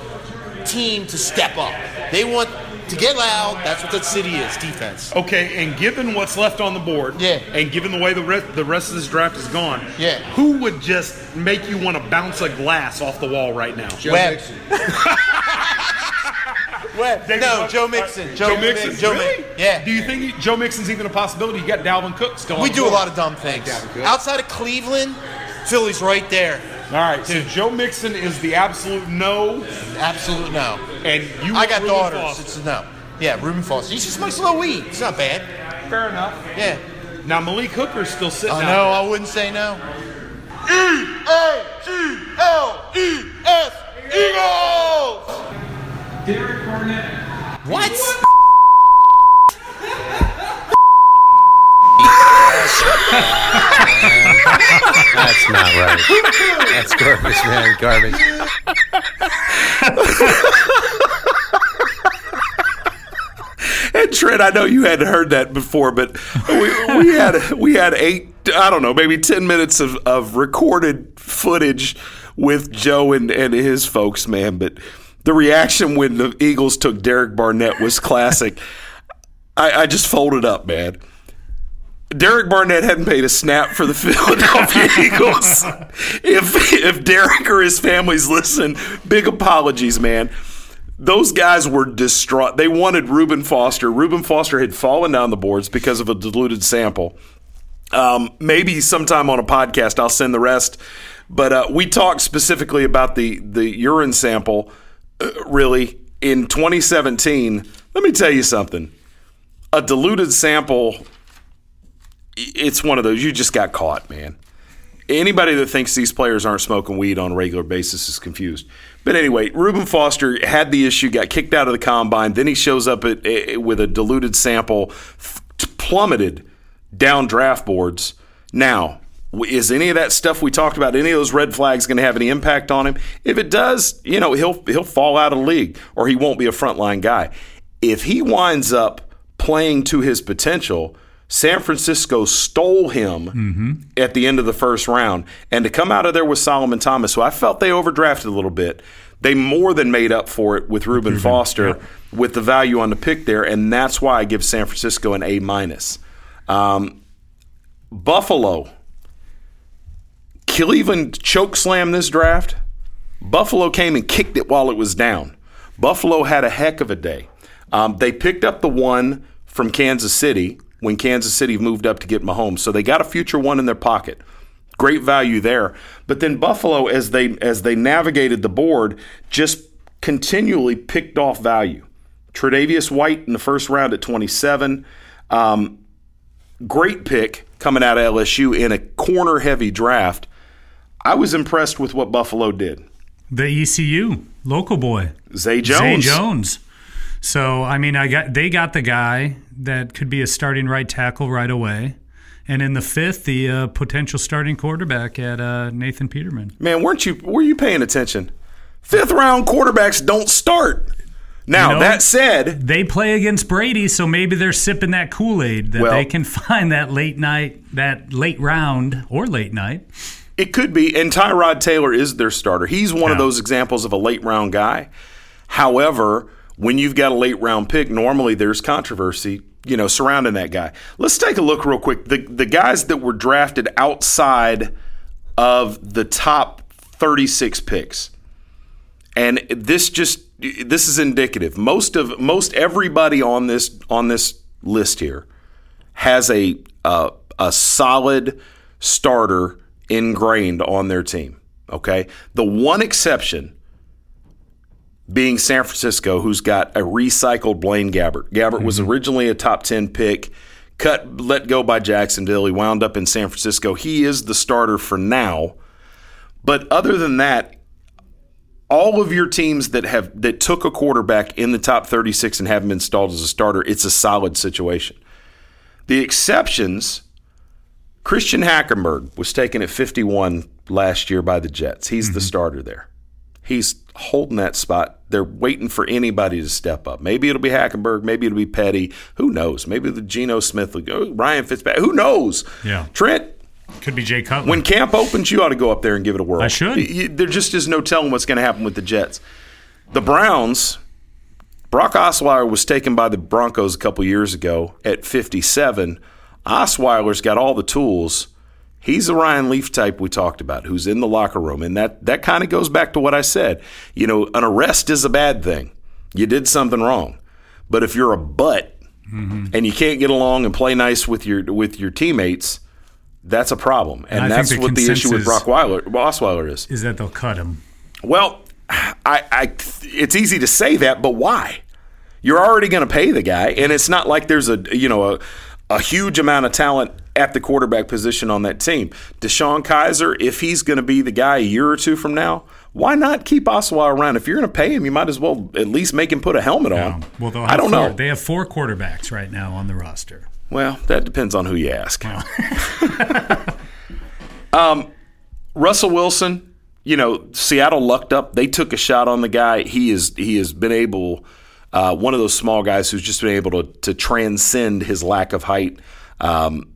team to step up. They want to get loud. That's what that city is, defense. Okay, and given what's left on the board, Yeah. and given the way the rest, the rest of this draft is gone, Yeah. who would just make you want to bounce a glass off the wall right now? Joe Webb. Webb. No, Joe Mixon. Joe, Joe Mixon. Mixon. Joe really? Mixon. Yeah. Do you think Joe Mixon's even a possibility? You got Dalvin Cook still. We the do a lot of dumb things. Outside of Cleveland, Philly's right there. All right, so Joe Mixon is the absolute no. Absolute no. And you? I got Reuben daughters. Foster. It's a no. Yeah, Reuben Foster. He just smokes a little weed. It's not bad. Fair enough. Yeah. Now Malik Hooker's still sitting. I out know. there. I wouldn't say no. E A G L E S Eagles. Derek Barnett What? That's not right. That's garbage, man. Garbage. And Trent, I know you hadn't heard that before, but we, we had we had eight, I don't know, maybe ten minutes of, of recorded footage with Joe and, and his folks, man. But the reaction when the Eagles took Derek Barnett was classic. I, I just folded up, man. Derek Barnett hadn't paid a snap for the Philadelphia Eagles. If if Derek or his family's listen, big apologies, man. Those guys were distraught. They wanted Reuben Foster. Reuben Foster had fallen down the boards because of a diluted sample. Um, maybe sometime on a podcast I'll send the rest. But uh, we talked specifically about the the urine sample. Really, in 2017, let me tell you something. A diluted sample it's one of those you just got caught, man. Anybody that thinks these players aren't smoking weed on a regular basis is confused. But anyway, Reuben Foster had the issue, got kicked out of the combine. Then he shows up at, eh, with a diluted sample, plummeted down draft boards. Now, is any of that stuff we talked about, any of those red flags, going to have any impact on him? If it does, you know he'll he'll fall out of the league, or he won't be a frontline guy. If he winds up playing to his potential, San Francisco stole him at the end of the first round. And to come out of there with Solomon Thomas, who I felt they overdrafted a little bit, they more than made up for it with Reuben Foster with the value on the pick there. And that's why I give San Francisco an A minus. Um, Buffalo. Cleveland choke slam this draft. Buffalo came and kicked it while it was down. Buffalo had a heck of a day. Um, they picked up the one from Kansas City when Kansas City moved up to get Mahomes, so they got a future one in their pocket. Great value there. But then Buffalo, as they as they navigated the board, just continually picked off value. Tre'Davious White in the first round at 27. Um, great pick coming out of LSU in a corner heavy draft. I was impressed with what Buffalo did. The ECU local boy Zay Jones. Zay Jones. So I mean, I got they got the guy that could be a starting right tackle right away, and in the fifth, the uh, potential starting quarterback at uh, Nathan Peterman. Man, weren't you were you paying attention? Fifth round quarterbacks don't start. Now You know, that said, they play against Brady, so maybe they're sipping that Kool Aid that Well- they can find that late night, that late round or late night. It could be, and Tyrod Taylor is their starter. He's one of those examples of a late round guy. However, when you've got a late round pick, normally there's controversy, you know, surrounding that guy. Let's take a look real quick. The the guys that were drafted outside of the top 36 picks. And this just this is indicative. Most of most everybody on this on this list here has a uh, a solid starter ingrained on their team. Okay, the one exception being San Francisco, who's got a recycled Blaine Gabbert. Gabbert was mm-hmm. originally a top ten pick, cut let go by Jacksonville. He wound up in San Francisco. He is the starter for now. But other than that, all of your teams that have that took a quarterback in the top 36 and have him installed as a starter, it's a solid situation. The exceptions, Christian Hackenberg was taken at 51 last year by the Jets. He's the mm-hmm. starter there. He's holding that spot. They're waiting for anybody to step up. Maybe it'll be Hackenberg. Maybe it'll be Petty. Who knows? Maybe the Geno Smith will go. Oh, Ryan Fitzpatrick. Who knows? Yeah. Trent, Could be Jay Cutler. when camp opens, you ought to go up there and give it a whirl. I should. There just is no telling what's going to happen with the Jets. The Browns, Brock Osweiler was taken by the Broncos a couple years ago at 57. Osweiler's got all the tools. He's a Ryan Leaf type we talked about, who's in the locker room, and that that kind of goes back to what I said. You know, an arrest is a bad thing. You did something wrong, but if you're a butt mm-hmm. and you can't get along and play nice with your with your teammates, that's a problem, and, And that's the what the issue with Brock Weiler, Osweiler is. is that they'll cut him. Well, I, I it's easy to say that, but why? You're already going to pay the guy, and it's not like there's a you know a, a huge amount of talent at the quarterback position on that team. DeShone Kizer, if he's going to be the guy a year or two from now, why not keep Osweiler around? If you're going to pay him, you might as well at least make him put a helmet on. Well, I don't four, know. They have four quarterbacks right now on the roster. Well, that depends on who you ask. um, Russell Wilson, you know, Seattle lucked up. They took a shot on the guy. He is he has been able, uh, one of those small guys who's just been able to to transcend his lack of height. Um,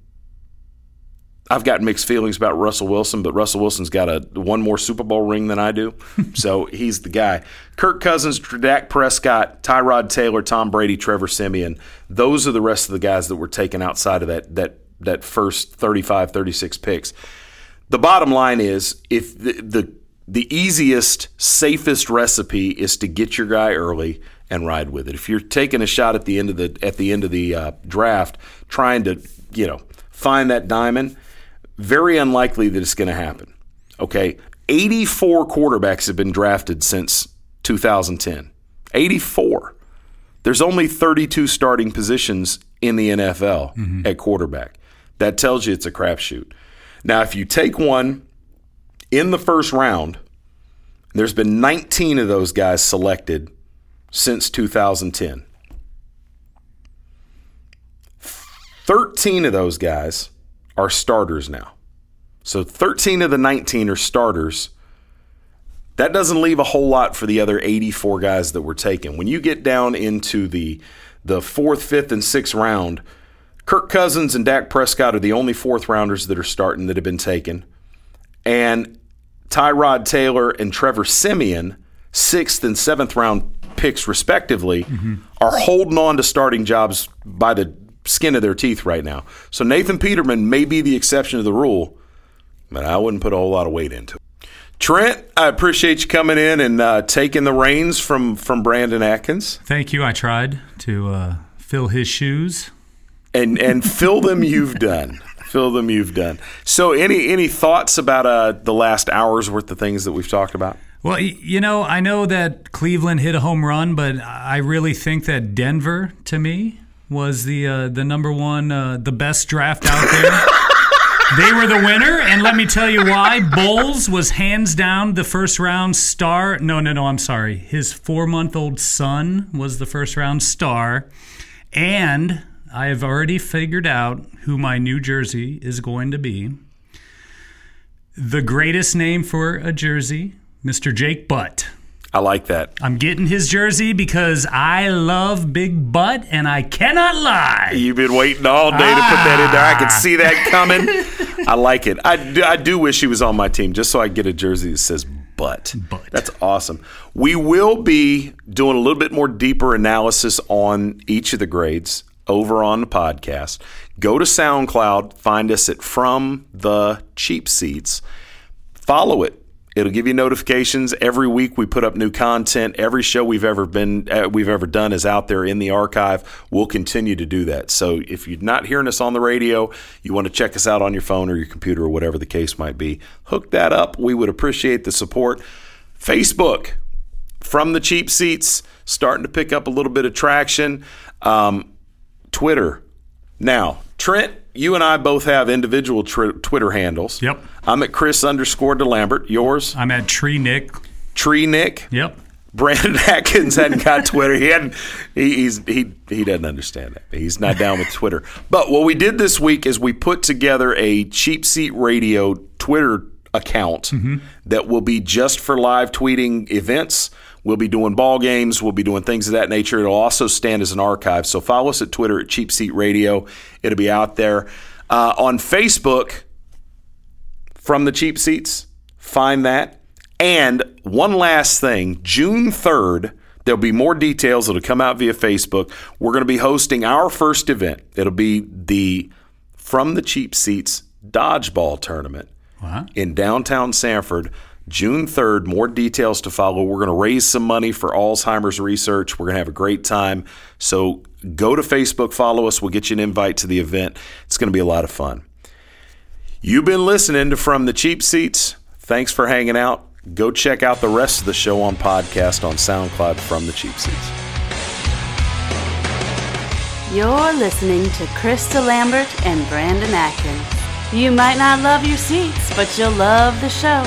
I've got mixed feelings about Russell Wilson, but Russell Wilson's got a one more Super Bowl ring than I do, so he's the guy. Kirk Cousins, Dak Prescott, Tyrod Taylor, Tom Brady, Trevor Siemian. Those are the rest of the guys that were taken outside of that that that first 35, 36 picks. The bottom line is, if the the, the easiest, safest recipe is to get your guy early and ride with it. If you're taking a shot at the end of the at the end of the uh, draft, trying to you know find that diamond very unlikely that it's going to happen. Okay. 84 quarterbacks have been drafted since 2010. 84. There's only 32 starting positions in the NFL at quarterback. That tells you it's a crapshoot. Now, if you take one in the first round, there's been 19 of those guys selected since 2010. 13 of those guys are starters now. So 13 of the 19 are starters. That doesn't leave a whole lot for the other 84 guys that were taken. When you get down into the the fourth, fifth, and sixth round, Kirk Cousins and Dak Prescott are the only fourth rounders that are starting that have been taken. And Tyrod Taylor and Trevor Siemian, sixth and seventh round picks respectively, are holding on to starting jobs by the skin of their teeth right now. So Nathan Peterman may be the exception to the rule, but I wouldn't put a whole lot of weight into it. Trent, I appreciate you coming in and uh, taking the reins from from Brandon Atkins. Thank you. I tried to uh, fill his shoes. and and fill them you've done fill them you've done so any any thoughts about uh the last hour's worth of things that we've talked about Well, you know, I know that Cleveland hit a home run, but I really think that Denver, to me, was the uh, the number one, uh, the best draft out there. they were the winner, and let me tell you why. Bolles was hands down the first round star. No, no, no. I'm sorry. His four month old son was the first round star, and I have already figured out who my New Jersey is going to be. The greatest name for a jersey, Mr. Jake Butt. i like that I'm getting his jersey because I love Big Butt and I cannot lie. you've been waiting all day to put that in there i could ah. see that coming i like it I do, I do wish he was on my team just so i get a jersey that says butt. Butt. That's awesome. We will be doing a little bit more deeper analysis on each of the grades over on the podcast. Go to SoundCloud, find us at From the Cheap Seats. Follow it. It'll give you notifications every week. We put up new content. Every show we've ever been uh, we've ever done is out there in the archive. We'll continue to do that. So if you're not hearing us on the radio, you want to check us out on your phone or your computer or whatever the case might be. Hook that up. We would appreciate the support. Facebook from the cheap seats starting to pick up a little bit of traction. Um, Twitter now, Trent, you and I both have individual tr- Twitter handles. Yep. I'm at Chris underscore DeLambert. Yours? I'm at Tree Nick. Tree Nick. Yep. Brandon Atkins hadn't got Twitter. He hadn't. He, he's he he doesn't understand that. He's not down with Twitter. But what we did this week is we put together a cheap seat radio Twitter account mm-hmm. that will be just for live tweeting events. We'll be doing ball games. We'll be doing things of that nature. It'll also stand as an archive. So follow us at Twitter at Cheap Seat Radio. It'll be out there uh, on Facebook from the cheap seats. Find that. And one last thing June 3rd, there'll be more details that'll come out via Facebook. We're going to be hosting our first event. It'll be the From the Cheap Seats Dodgeball Tournament Wow. in downtown Sanford. June 3rd, more details to follow. We're going to raise some money for Alzheimer's research. We're going to have a great time. So go to Facebook, follow us. We'll get you an invite to the event. It's going to be a lot of fun. You've been listening to From the Cheap Seats. Thanks for hanging out. Go check out the rest of the show on podcast on SoundCloud from the Cheap Seats. You're listening to Chris DeLambert and Brandon Atkins. You might not love your seats, but you'll love the show.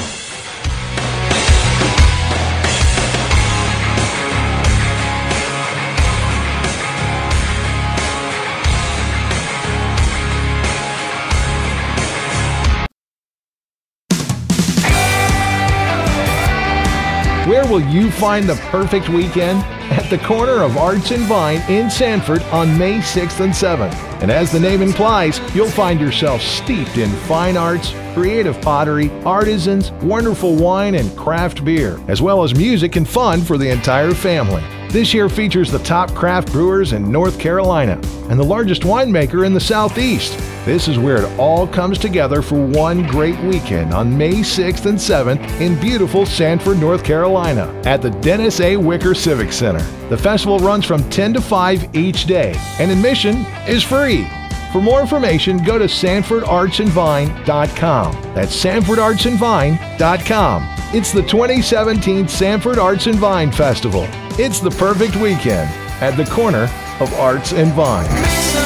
Where will you find the perfect weekend? At the corner of Arts and Vine in Sanford on May 6th and 7th. And as the name implies, you'll find yourself steeped in fine arts, creative pottery, artisans, wonderful wine, and craft beer, as well as music and fun for the entire family. This year features the top craft brewers in North Carolina and the largest winemaker in the Southeast. This is where it all comes together for one great weekend on May 6th and 7th in beautiful Sanford, North Carolina at the Dennis A. Wicker Civic Center. The festival runs from 10 to 5 each day, and admission is free. For more information, go to sanfordartsandvine.com. That's sanfordartsandvine.com. It's the 2017 Sanford Arts and Vine Festival. It's the perfect weekend at the corner of Arts and Vine.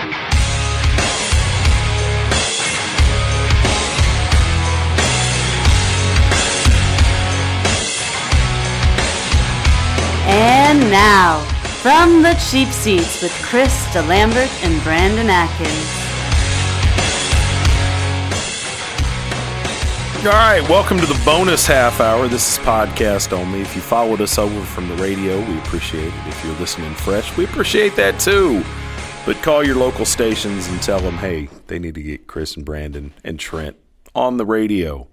now, from the cheap seats with Chris DeLambert and Brandon Atkins. All right, welcome to the bonus half hour. This is podcast only. If you followed us over from the radio, we appreciate it. If you're listening fresh, we appreciate that too. But call your local stations and tell them, hey, they need to get Chris and Brandon and Trent on the radio.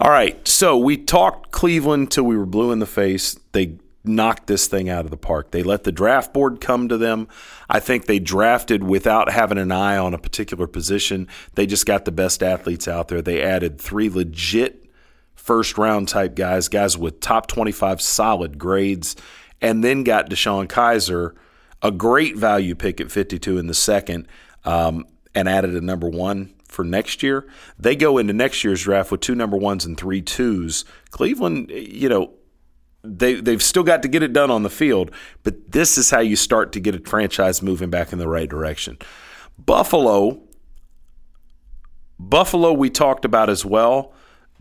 All right, so we talked Cleveland till we were blue in the face. They knocked this thing out of the park. They let the draft board come to them. I think they drafted without having an eye on a particular position. They just got the best athletes out there. They added three legit first round type guys, guys with top 25 solid grades, and then got DeShone Kizer, a great value pick at 52 in the second, um, and added a number one for next year. They go into next year's draft with two number ones and three twos. Cleveland, you know, they they've still got to get it done on the field, but this is how you start to get a franchise moving back in the right direction. Buffalo, Buffalo, we talked about as well.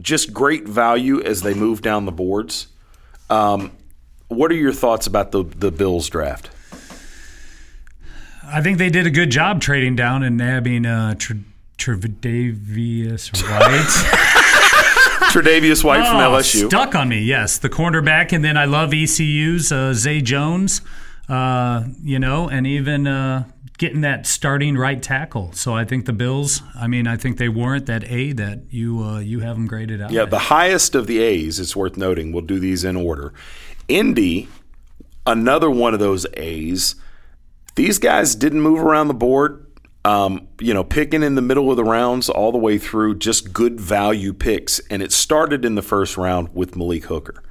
Just great value as they move down the boards. Um, what are your thoughts about the the Bills draft? I think they did a good job trading down and nabbing uh, Tre- Tre'Davious White. Tre'Davious White from Oh, LSU. Stuck on me, yes. The cornerback, and then I love ECU's uh, Zay Jones, uh, you know, and even uh, getting that starting right tackle. So I think the Bills, I mean, I think they warrant that A that you uh, you have them graded out. Yeah, the highest of the A's, it's worth noting. We'll do these in order. Indy, another one of those A's. These guys didn't move around the board. Um, you know, picking in the middle of the rounds all the way through, just good value picks. And it started in the first round with Malik Hooker.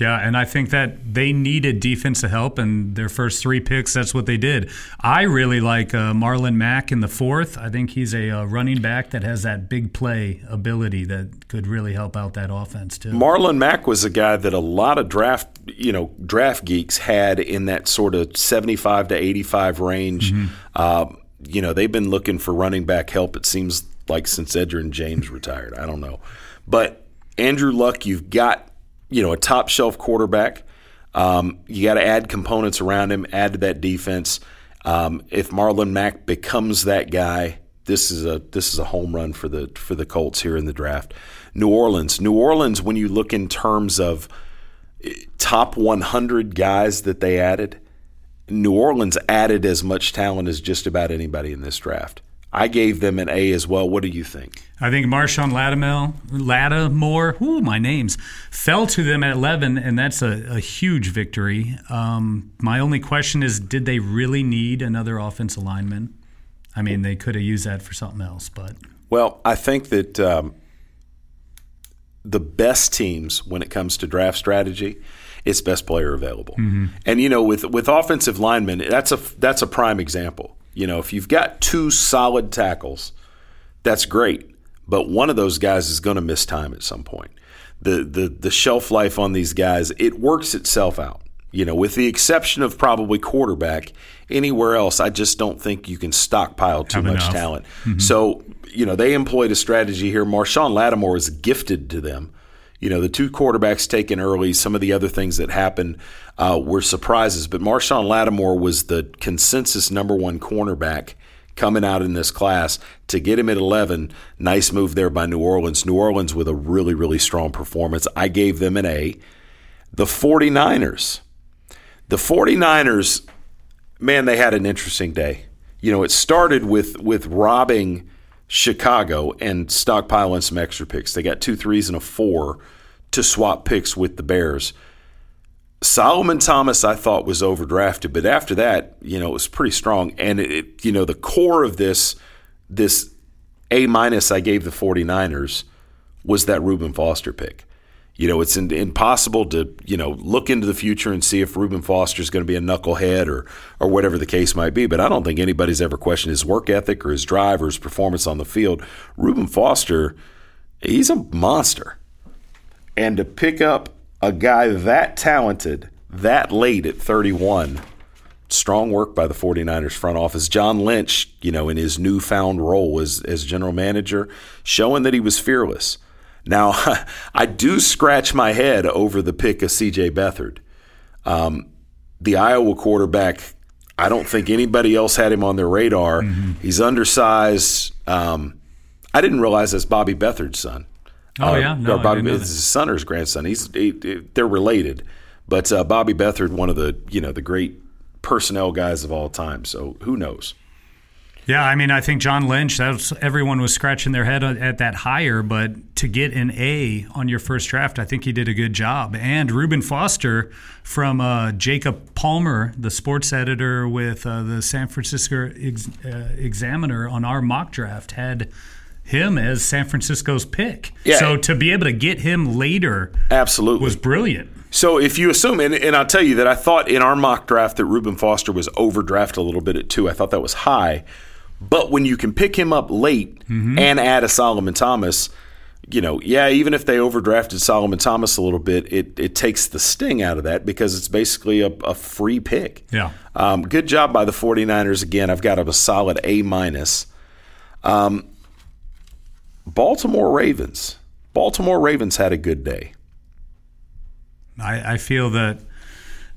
Yeah, and I think that they needed defensive help, and their first three picks, that's what they did. I really like uh, Marlon Mack in the fourth. I think he's a uh, running back that has that big play ability that could really help out that offense too. Marlon Mack was a guy that a lot of draft, you know, draft geeks had in that sort of 75 to 85 range. Uh, you know, they've been looking for running back help, it seems like, since Edgerrin James retired. I don't know. But Andrew Luck, you've got, you know, a top shelf quarterback. Um, you got to add components around him, add to that defense. Um, if Marlon Mack becomes that guy, this is a this is a home run for the for the Colts here in the draft. New Orleans, New Orleans. When you look in terms of eh, top 100 guys that they added, New Orleans added as much talent as just about anybody in this draft. I gave them an A as well. What do you think? I think Marshon Lattimore, Lattimore, ooh, my names, fell to them at 11, and that's a, a huge victory. Um, my only question is, did they really need another offensive lineman? I mean, they could have used that for something else, but Well, I think that um, the best teams, when it comes to draft strategy, it's best player available. Mhm. And you know, with with offensive linemen, that's a that's a prime example. You know, if you've got two solid tackles, that's great. But one of those guys is going to miss time at some point. The the the shelf life on these guys, it works itself out. You know, with the exception of probably quarterback, anywhere else, I just don't think you can stockpile too Have much enough. talent. Mhm. So, you know, they employed a strategy here. Marshon Lattimore is gifted to them. You know, the two quarterbacks taken early, some of the other things that happened uh, were surprises. But Marshon Lattimore was the consensus number one cornerback coming out in this class. To get him at 11, nice move there by New Orleans. New Orleans with a really, really strong performance. I gave them an A. The 49ers. The 49ers, man, they had an interesting day. You know, it started with with robbing Chicago and stockpiling some extra picks. They got two threes and a four to swap picks with the Bears. Solomon Thomas, I thought was overdrafted, but after that, you know, it was pretty strong. And it, you know, the core of this this A minus I gave the 49ers was that Reuben Foster pick. You know, it's in, impossible to you know look into the future and see if Reuben Foster is going to be a knucklehead or or whatever the case might be. But I don't think anybody's ever questioned his work ethic or his drive or his performance on the field. Reuben Foster, he's a monster, and to pick up a guy that talented that late at 31 strong work by the 49ers front office. John Lynch, you know, in his newfound role as, as general manager, showing that he was fearless. Now, I do scratch my head over the pick of CJ Beathard. Um, the Iowa quarterback, I don't think anybody else had him on their radar. He's undersized. Um, I didn't realize that's Bobby Beathard's son. Oh, yeah? No, Bobby, his son or his grandson. He's he, he- they're related, but uh, Bobby Beathard, one of the you know the great personnel guys of all time. So who knows? Yeah, I mean, I think John Lynch. That's everyone was scratching their head at that hire, but to get an A on your first draft, I think he did a good job. And Reuben Foster from uh, Jacob Palmer, the sports editor with uh, the San Francisco Ex- uh, Examiner on our mock draft, had him as San Francisco's pick. Yeah. So to be able to get him later, absolutely was brilliant. So if you assume, and, and I'll tell you that I thought in our mock draft that Reuben Foster was overdrafted a little bit at two. I thought that was high. But when you can pick him up late and add a Solomon Thomas, you know, yeah, even if they overdrafted Solomon Thomas a little bit, it, it takes the sting out of that because it's basically a, a free pick. Yeah. Um, good job by the 49ers. Again, I've got a solid A minus. Um, Baltimore Ravens. Baltimore Ravens had a good day. I, I feel that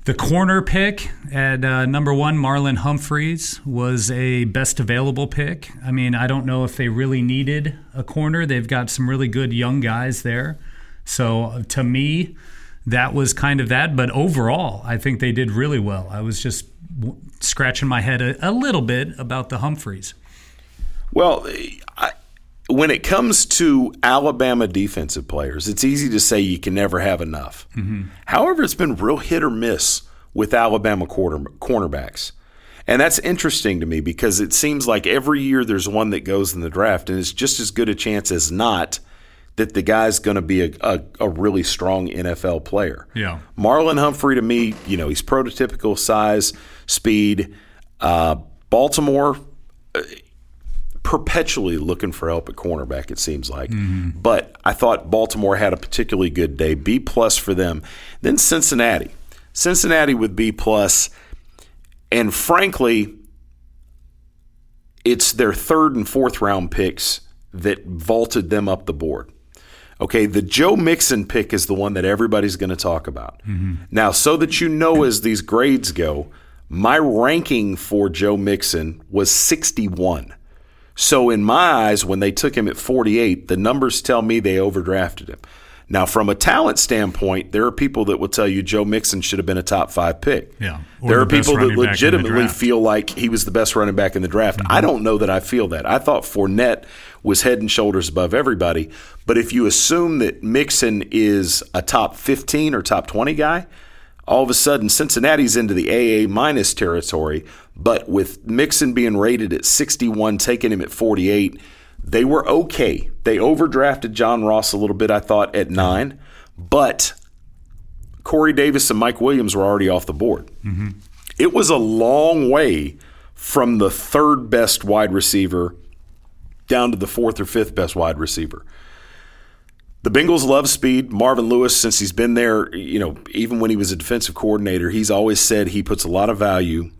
the corner pick at uh, number one, Marlon Humphreys, was a best available pick. I mean, I don't know if they really needed a corner. They've got some really good young guys there. So uh, to me, that was kind of that. But overall, I think they did really well. I was just w- scratching my head a, a little bit about the Humphreys. Well, I, when it comes to Alabama defensive players, it's easy to say you can never have enough. Mm-hmm. However, it's been real hit or miss with Alabama quarter, cornerbacks. And that's interesting to me because it seems like every year there's one that goes in the draft, and it's just as good a chance as not that the guy's going to be a, a, a really strong NFL player. Yeah. Marlon Humphrey, to me, you know, he's prototypical size, speed. Uh, Baltimore, uh, perpetually looking for help at cornerback. It seems like, mm-hmm. but I thought Baltimore had a particularly good day. B plus for them. Then Cincinnati, Cincinnati with B plus, and frankly, it's their third and fourth round picks that vaulted them up the board. Okay, the Joe Mixon pick is the one that everybody's going to talk about. Mm-hmm. Now, so that you know as these grades go, my ranking for Joe Mixon was 61. So in my eyes, when they took him at 48, the numbers tell me they overdrafted him. Now, from a talent standpoint, there are people that will tell you Joe Mixon should have been a top five pick. Yeah. There the are people that running back in the legitimately feel like he was the best running back in the draft. Mm-hmm. I don't know that I feel that. I thought Fournette was head and shoulders above everybody. But if you assume that Mixon is a top 15 or top 20 guy, all of a sudden Cincinnati's into the AA minus territory. But with Mixon being rated at 61, taking him at 48, they were okay. They overdrafted John Ross a little bit, I thought, at mm-hmm. nine. But Corey Davis and Mike Williams were already off the board. Mm-hmm. It was a long way from the third best wide receiver down to the fourth or fifth best wide receiver. The Bengals love speed. Marvin Lewis, since he's been there, you know, even when he was a defensive coordinator, he's always said he puts a lot of value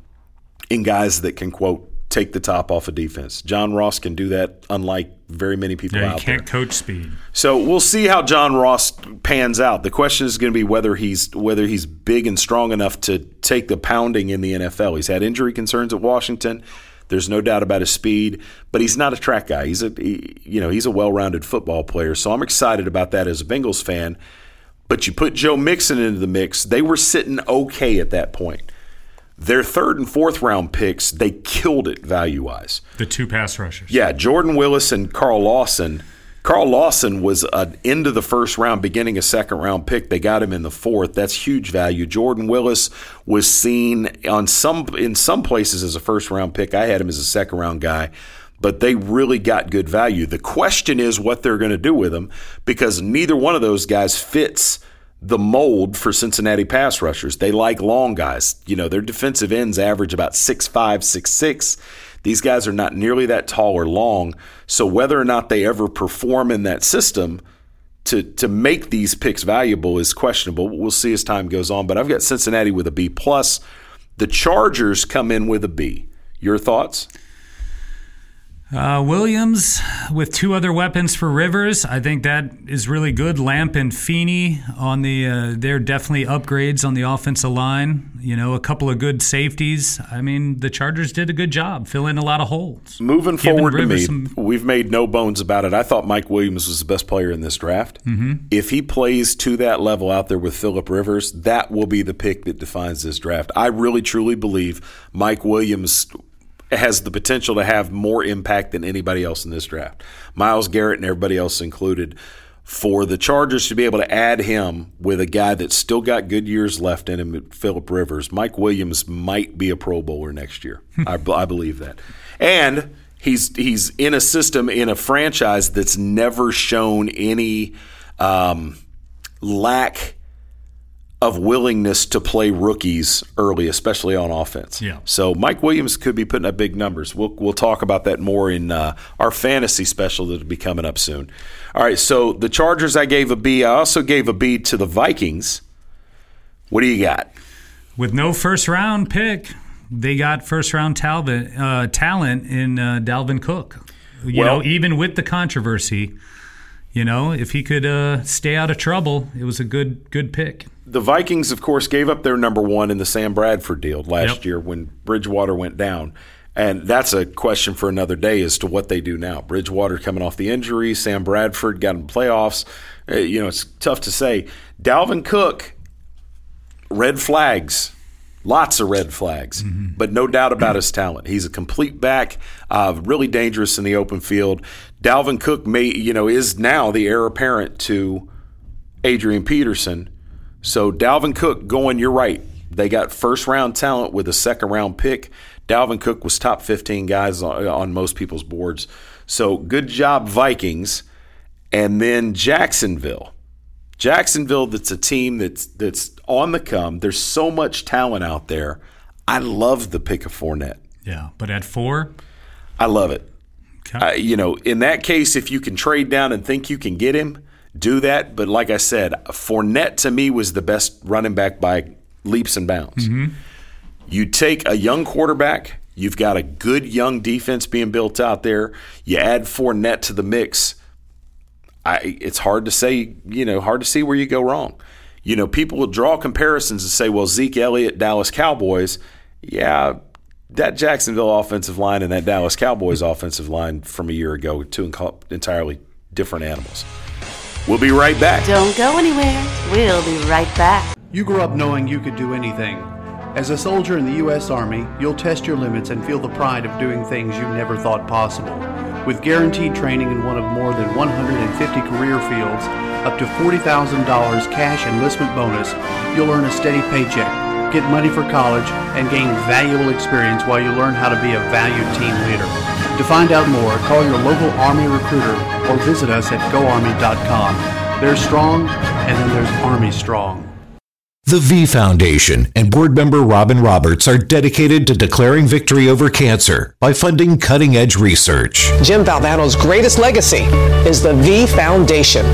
in guys that can, quote, take the top off of defense. John Ross can do that, unlike very many people Yeah, out there. can't coach speed. So we'll see how John Ross pans out. The question is going to be whether he's whether he's big and strong enough to take the pounding in the NFL. He's had injury concerns at Washington. There's no doubt about his speed, but he's not a track guy. He's a he, you know he's a well-rounded football player. So I'm excited about that as a Bengals fan. But you put Joe Mixon into the mix. They were sitting okay at that point. Their third and fourth round picks, they killed it value wise. The two pass rushers. Yeah, Jordan Willis and Carl Lawson. Carl Lawson was an end of the first round, beginning a second round pick. They got him in the fourth. That's huge value. Jordan Willis was seen on some in some places as a first round pick. I had him as a second round guy, but they really got good value. The question is what they're going to do with him because neither one of those guys fits the mold for Cincinnati pass rushers. They like long guys. You know, their defensive ends average about six five, six six. These guys are not nearly that tall or long. So whether or not they ever perform in that system to to make these picks valuable is questionable. We'll see as time goes on. But I've got Cincinnati with a B plus. The Chargers come in with a B. Your thoughts? Uh, Williams with two other weapons for Rivers. I think that is really good. Lamp and Feeney on the uh, they're definitely upgrades on the offensive line. You know, a couple of good safeties. I mean, the Chargers did a good job filling a lot of holes. Moving forward to me, some- we've made no bones about it. I thought Mike Williams was the best player in this draft. Mhm. If he plays to that level out there with Philip Rivers, that will be the pick that defines this draft. I really truly believe Mike Williams has the potential to have more impact than anybody else in this draft. Myles Garrett and everybody else included. For the Chargers to be able to add him with a guy that's still got good years left in him, Philip Rivers, Mike Williams might be a Pro Bowler next year. I, I believe that. And he's he's in a system in a franchise that's never shown any um, lack of willingness to play rookies early, especially on offense. Yeah. So Mike Williams could be putting up big numbers. We'll we'll talk about that more in uh, our fantasy special that'll be coming up soon. All right. So the Chargers, I gave a B. I also gave a B to the Vikings. What do you got? With no first round pick, they got first round talent, uh, talent in uh, Dalvin Cook. You Well- know, even with the controversy, you know, if he could uh, stay out of trouble, it was a good good pick. The Vikings, of course, gave up their number one in the Sam Bradford deal last Yep. year when Bridgewater went down. And that's a question for another day as to what they do now. Bridgewater coming off the injury, Sam Bradford got in playoffs. Uh, you know, it's tough to say. Dalvin Cook, red flags, lots of red flags, but no doubt about his talent. He's a complete back, uh, really dangerous in the open field. Dalvin Cook may, you know, is now the heir apparent to Adrian Peterson. So Dalvin Cook going, you're right. They got first round talent with a second round pick. Dalvin Cook was top 15 guys on, on most people's boards. So good job, Vikings. And then Jacksonville. Jacksonville, that's a team that's that's on the come. There's so much talent out there. I love the pick of Fournette. Yeah, but at four, I love it. Uh, you know, in that case, if you can trade down and think you can get him, do that. But like I said, Fournette to me was the best running back by leaps and bounds. Mm-hmm. You take a young quarterback, you've got a good young defense being built out there. You add Fournette to the mix. I, it's hard to say, you know, hard to see where you go wrong. You know, people will draw comparisons and say, well, Zeke Elliott, Dallas Cowboys. Yeah, that Jacksonville offensive line and that Dallas Cowboys offensive line from a year ago, two entirely different animals. We'll be right back. Don't go anywhere. We'll be right back. You grew up knowing you could do anything. As a soldier in the U.S. Army, you'll test your limits and feel the pride of doing things you never thought possible. With guaranteed training in one of more than 150 career fields, up to $40,000 cash enlistment bonus, you'll earn a steady paycheck, get money for college, and gain valuable experience while you learn how to be a valued team leader. To find out more, call your local Army recruiter or visit us at goarmy.com. There's strong, and then there's Army strong. The V Foundation and board member Robin Roberts are dedicated to declaring victory over cancer by funding cutting edge research. Jim Valvano's greatest legacy is the V Foundation.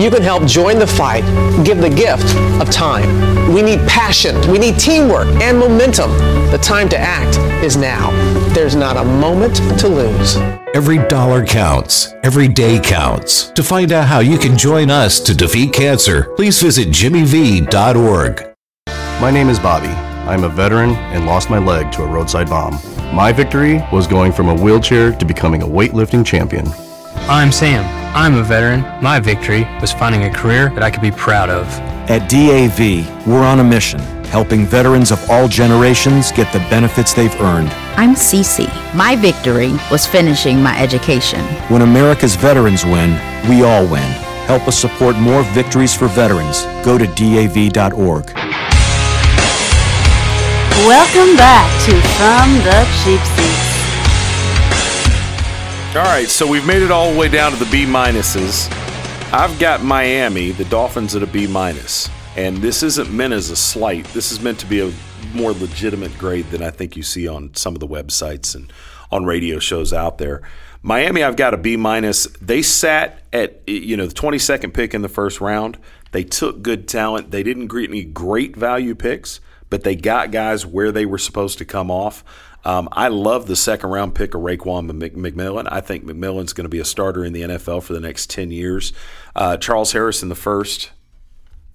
You can help join the fight, give the gift of time. We need passion, we need teamwork and momentum. The time to act is now. There's not a moment to lose. Every dollar counts. Every day counts. To find out how you can join us to defeat cancer, please visit jimmyv.org. My name is Bobby. I'm a veteran and lost my leg to a roadside bomb. My victory was going from a wheelchair to becoming a weightlifting champion. I'm Sam. I'm a veteran. My victory was finding a career that I could be proud of. At DAV, we're on a mission, helping veterans of all generations get the benefits they've earned. I'm Cece. My victory was finishing my education. When America's veterans win, we all win. Help us support more victories for veterans. Go to DAV.org. Welcome back to From the Cheap Seats. All right, so we've made it all the way down to the B minuses. I've got Miami, the Dolphins at a B minus, and this isn't meant as a slight. This is meant to be a more legitimate grade than I think you see on some of the websites and on radio shows out there. Miami, I've got a B minus. They sat at you know the 22nd pick in the first round. They took good talent. They didn't get any great value picks, but they got guys where they were supposed to come off. Um, I love the second round pick of Raekwon McMillan. I think McMillan's going to be a starter in the NFL for the next 10 years. Uh, Charles Harris in the first.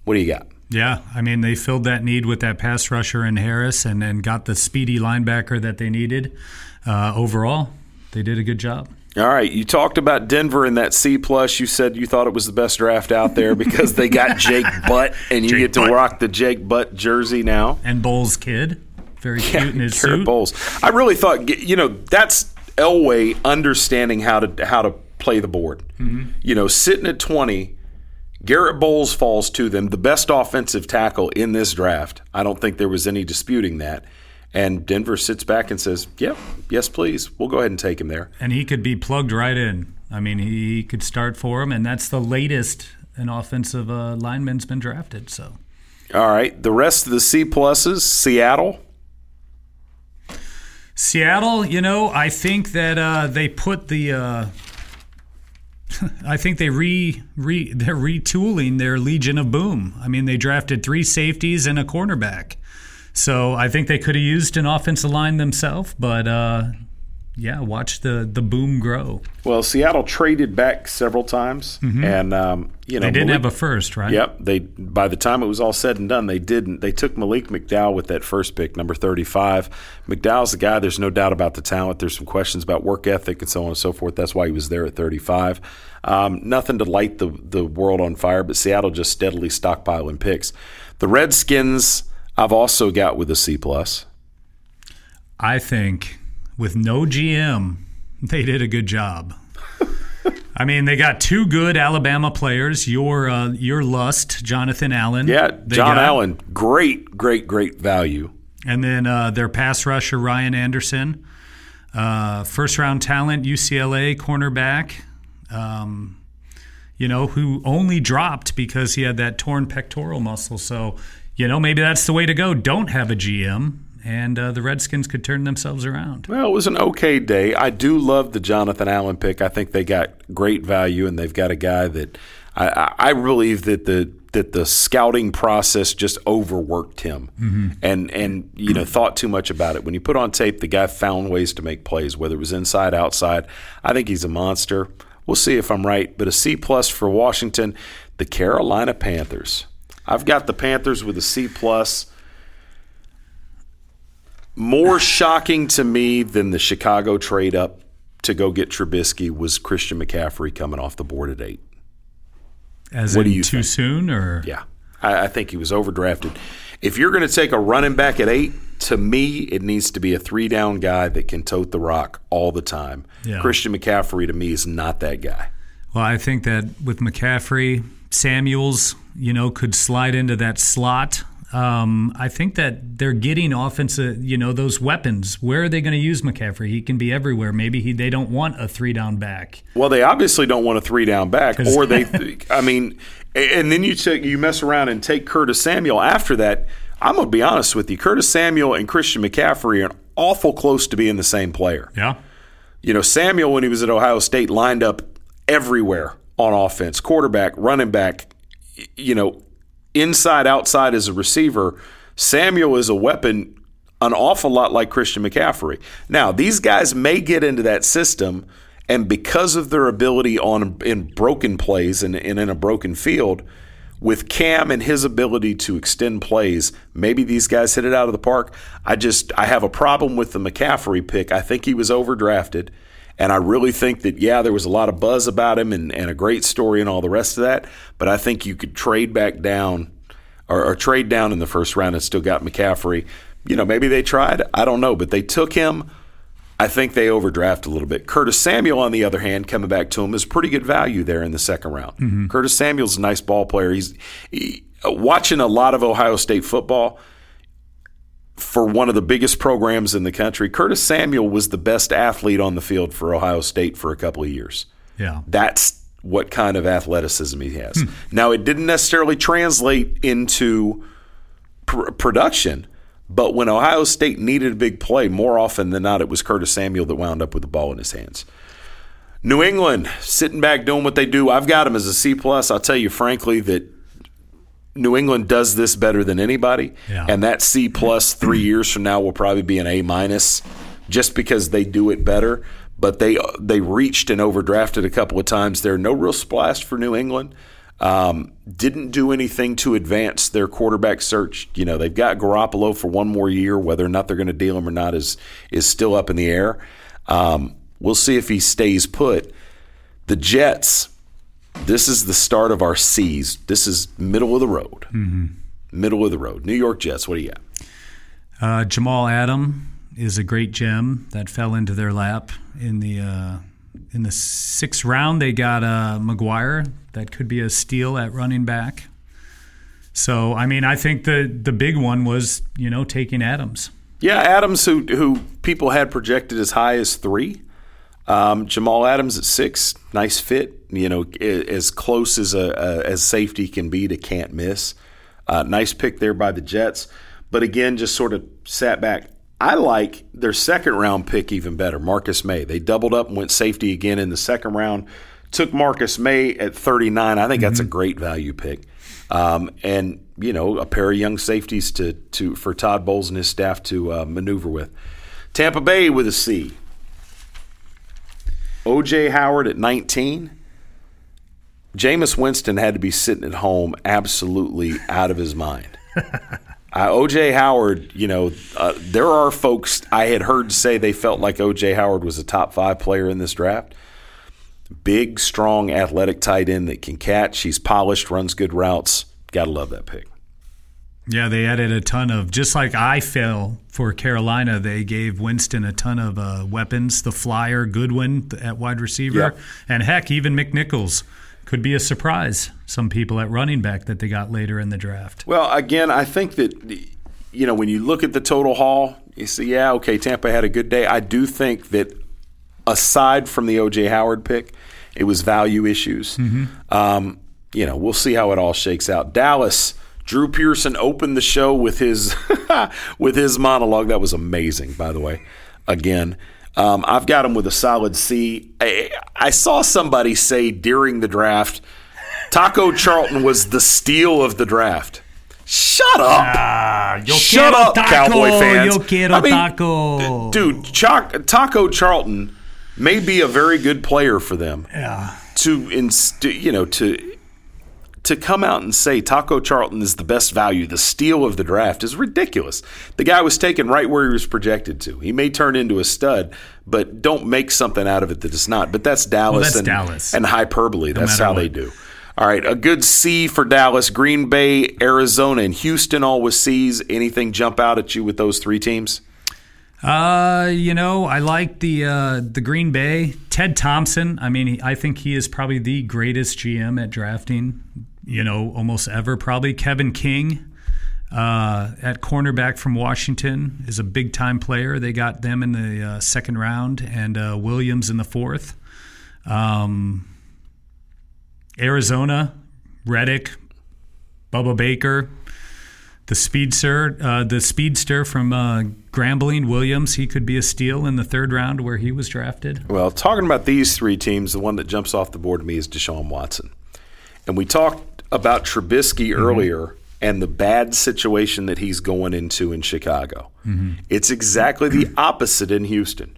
What do you got? Yeah, I mean, they filled that need with that pass rusher in Harris and then got the speedy linebacker that they needed. Uh, overall, they did a good job. All right, you talked about Denver in that C plus. You said you thought it was the best draft out there because they got Jake Butt, and you Jake get to Butt. rock the Jake Butt jersey now. And Bolles' kid, very cute in his Garrett suit. Bolles. I really thought you know that's Elway understanding how to how to play the board. Mhm. You know, sitting at twenty, Garett Bolles falls to them, the best offensive tackle in this draft. I don't think there was any disputing that. And Denver sits back and says, "Yep, yes, please. We'll go ahead and take him there." And he could be plugged right in. I mean, he could start for him, and that's the latest an offensive uh, lineman's been drafted. So All right, the rest of the C pluses, Seattle. Seattle, you know, I think that uh, they put the. Uh, I think they re, re they're retooling their Legion of Boom. I mean, they drafted three safeties and a cornerback, so I think they could have used an offensive line themselves. But uh, yeah, watch the the boom grow. Well, Seattle traded back several times, Mhm. and um, you know They didn't Malik- have a first, right? Yep. They by the time it was all said and done, they didn't. They took Malik McDowell with that first pick, number thirty-five. McDowell's the guy. There's no doubt about the talent. There's some questions about work ethic and so on and so forth. That's why he was there at thirty-five. Um, nothing to light the the world on fire, but Seattle just steadily stockpiling picks. The Redskins, I've also got with a C plus. I think with no GM, they did a good job. I mean, they got two good Alabama players. Your uh, your lust, Jonathan Allen. Yeah, John got- Allen, great, great, great value. And then uh, their pass rusher, Ryan Anderson. Uh, first round talent, UCLA cornerback. Um, you know, who only dropped because he had that torn pectoral muscle. So, you know, maybe that's the way to go. Don't have a GM, and uh, the Redskins could turn themselves around. Well, it was an okay day. I do love the Jonathan Allen pick. I think they got great value, and they've got a guy that I, I, believe that the that the scouting process just overworked him Mhm. and and you know thought too much about it. When you put on tape, the guy found ways to make plays, whether it was inside, outside. I think he's a monster. We'll see if I'm right, but a C plus for Washington, the Carolina Panthers. I've got the Panthers with a C plus. More shocking to me than the Chicago trade up to go get Trubisky was Christian McCaffrey coming off the board at eight. As what in do you too think? soon, or Yeah, I, I think he was overdrafted. If you're going to take a running back at eight, to me, it needs to be a three down guy that can tote the rock all the time. Yeah. Christian McCaffrey to me is not that guy. Well, I think that with McCaffrey, Samuels, you know, could slide into that slot. Um, I think that they're getting offensive, you know, those weapons. Where are they going to use McCaffrey? He can be everywhere. Maybe he, they don't want a three down back. Well, they obviously don't want a three down back, or they. I mean, and then you take you mess around and take Curtis Samuel after that. I'm gonna be honest with you. Curtis Samuel and Christian McCaffrey are awful close to being the same player. Yeah. You know, Samuel when he was at Ohio State lined up everywhere on offense, quarterback, running back. You know, inside, outside as a receiver. Samuel is a weapon an awful lot like Christian McCaffrey. Now, these guys may get into that system, and because of their ability on in broken plays and, and in a broken field, with Cam and his ability to extend plays, maybe these guys hit it out of the park. I just I have a problem with the McCaffrey pick. I think he was overdrafted. And I really think that, yeah, there was a lot of buzz about him and, and a great story and all the rest of that. But I think you could trade back down or, or trade down in the first round and still got McCaffrey. You know, maybe they tried. I don't know. But they took him. I think they overdraft a little bit. Curtis Samuel, on the other hand, coming back to him is pretty good value there in the second round. Mhm. Curtis Samuel's a nice ball player. He's he, watching a lot of Ohio State football for one of the biggest programs in the country. Curtis Samuel was the best athlete on the field for Ohio State for a couple of years. Yeah. That's what kind of athleticism he has. Hmm. Now, it didn't necessarily translate into pr- production, but when Ohio State needed a big play, more often than not, it was Curtis Samuel that wound up with the ball in his hands. New England sitting back doing what they do. I've got them as a C plus. I'll tell you frankly that New England does this better than anybody, Yeah. and that C plus three years from now will probably be an A minus, just because they do it better. But they they reached and overdrafted a couple of times. There no real splash for New England. Um, didn't do anything to advance their quarterback search. You know they've got Garoppolo for one more year. Whether or not they're going to deal him or not is is still up in the air. Um, we'll see if he stays put. The Jets. This is the start of our C's. This is middle of the road. Mhm. Middle of the road. New York Jets. What do you got? Uh, Jamal Adam is a great gem that fell into their lap in the uh, in the sixth round. They got uh, McGuire that could be a steal at running back. So I mean, I think the the big one was you know taking Adams. Yeah, Adams, who who people had projected as high as three. Um, Jamal Adams at six, nice fit. You know, as close as a, a as safety can be to can't miss. Uh, nice pick there by the Jets, but again, just sort of sat back. I like their second round pick even better, Marcus May. They doubled up and went safety again in the second round. Took Marcus May at 39. I think that's a great value pick. Um, and you know, a pair of young safeties to to for Todd Bowles and his staff to uh, maneuver with. Tampa Bay with a C. OJ Howard at 19. Jameis Winston had to be sitting at home absolutely out of his mind. Uh, OJ Howard, you know, uh, there are folks I had heard say they felt like OJ Howard was a top five player in this draft. Big, strong, athletic tight end that can catch. He's polished, runs good routes. Got to love that pick. Yeah, they added a ton of just like I fell for Carolina. They gave Winston a ton of uh, weapons. The flyer Godwin at wide receiver, Yep. and heck, even McNichols could be a surprise. Some people at running back that they got later in the draft. Well, again, I think that you know when you look at the total haul, you see, yeah, okay, Tampa had a good day. I do think that aside from the OJ Howard pick, it was value issues. Um, you know, we'll see how it all shakes out. Dallas. Drew Pearson opened the show with his with his monologue. That was amazing, by the way. Again, um, I've got him with a solid C. I, I saw somebody say during the draft, Taco Charlton was the steal of the draft. Shut up! yo Shut quiero up, taco, Cowboy fans! I mean, taco. dude. Choc- Taco Charlton may be a very good player for them. Yeah. To inst- you know to to come out and say Taco Charlton is the best value, the steal of the draft, is ridiculous. The guy was taken right where he was projected to. He may turn into a stud, but don't make something out of it that it's not. But that's Dallas, that's and, Dallas. and hyperbole. No that's how they do. All right, a good C for Dallas, Green Bay, Arizona, and Houston, all with C's. Anything jump out at you with those three teams? Uh, you know, I like the uh, the Green Bay. Ted Thompson. I mean, he, I think he is probably the greatest GM at drafting. You know, almost ever. Probably Kevin King. Uh, at cornerback from Washington is a big time player. They got them in the uh, second round, and uh, Williams in the fourth. Um, Arizona, Reddick, Budda Baker, the speedster, uh, the speedster from uh, Grambling, Williams. He could be a steal in the third round where he was drafted. Well, talking about these three teams, the one that jumps off the board to me is Deshaun Watson. And we talked about Trubisky mm-hmm. earlier and the bad situation that he's going into in Chicago. Mm-hmm. It's exactly the opposite in Houston.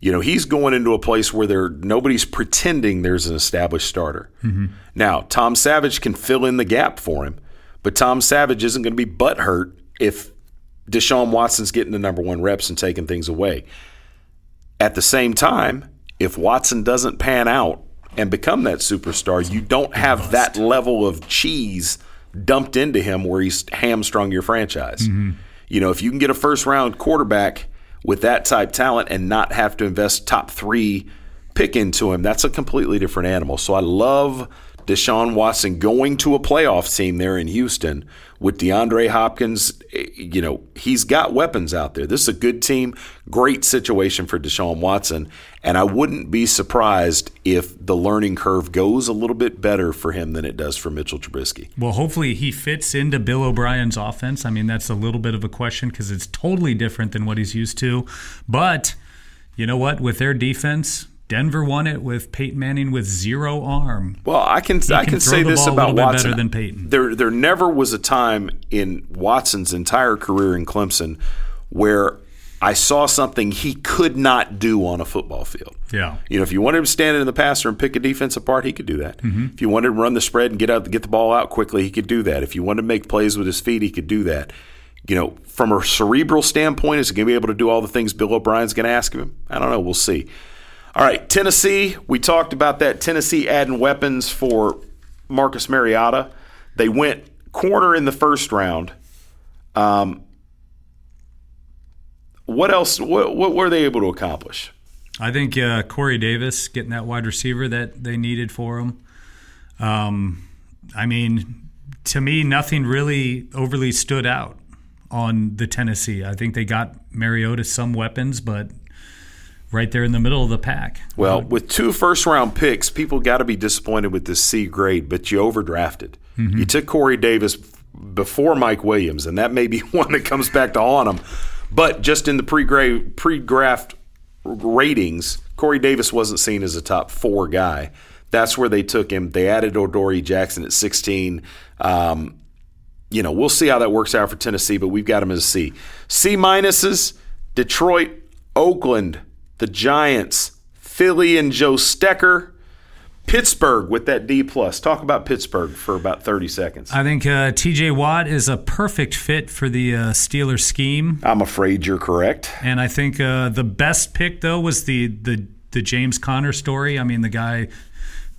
You know, he's going into a place where there nobody's pretending there's an established starter. Mm-hmm. Now, Tom Savage can fill in the gap for him, but Tom Savage isn't going to be butthurt if Deshaun Watson's getting the number one reps and taking things away. At the same time, if Watson doesn't pan out and become that superstar, you don't have that level of cheese dumped into him where he's hamstrung your franchise. Mm-hmm. You know, if you can get a first round quarterback with that type talent and not have to invest top three pick into him, that's a completely different animal. So I love Deshaun Watson going to a playoff team there in Houston with DeAndre Hopkins. Eh, you know, he's got weapons out there. This is a good team, great situation for Deshaun Watson. And I wouldn't be surprised if the learning curve goes a little bit better for him than it does for Mitchell Trubisky. Well, hopefully he fits into Bill O'Brien's offense. I mean, that's a little bit of a question because it's totally different than what he's used to. But you know what? With their defense, Denver won it with Peyton Manning with zero arm. Well, I can, I can, say this about Watson. Better than Peyton. There there never was a time in Watson's entire career in Clemson where I saw something he could not do on a football field. Yeah. You know, if you wanted him to stand in the passer and pick a defense apart, he could do that. Mm-hmm. If you wanted to run the spread and get out get the ball out quickly, he could do that. If you wanted to make plays with his feet, he could do that. You know, from a cerebral standpoint, is he going to be able to do all the things Bill O'Brien's going to ask of him? I don't know. We'll see. All right, Tennessee. We talked about that. Tennessee adding weapons for Marcus Mariota. They went corner in the first round. Um, what else? What, what, were they able to accomplish? I think uh, Corey Davis getting that wide receiver that they needed for him. Um, I mean, to me, nothing really overly stood out on the Tennessee. I think they got Mariota some weapons, but right there in the middle of the pack. Well, with two first round picks, people got to be disappointed with this C grade, but you overdrafted. Mm-hmm. You took Corey Davis before Mike Williams, and that may be one that comes back to haunt him. But just in the pre draft ratings, Corey Davis wasn't seen as a top four guy. That's where they took him. They added Adoree Jackson at 16. Um, you know, we'll see how that works out for Tennessee, but we've got him as a C. C minuses Detroit, Oakland, the Giants, Philly and Joe Stecher, Pittsburgh with that D plus. Talk about Pittsburgh for about thirty seconds. I think uh, T.J. Watt is a perfect fit for the uh, Steelers scheme. I'm afraid you're correct. And I think uh, the best pick though was the the the James Conner story. I mean, the guy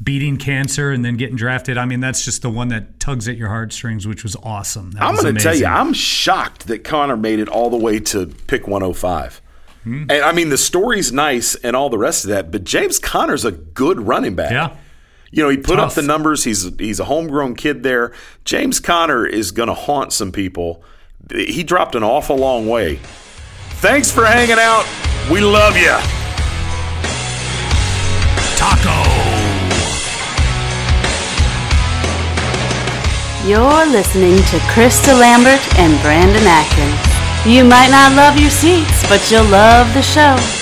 beating cancer and then getting drafted. I mean, that's just the one that tugs at your heartstrings, which was awesome. That I'm going to tell you, I'm shocked that Conner made it all the way to pick 105. Mm-hmm. And I mean, the story's nice and all the rest of that, but James Conner's a good running back. Yeah. You know, he put Tough. up the numbers. He's he's a homegrown kid there. James Conner is going to haunt some people. He dropped an awful long way. Thanks for hanging out. We love you. Taco. You're listening to Chris DeLambert and Brandon Atkins. You might not love your seats, but you'll love the show.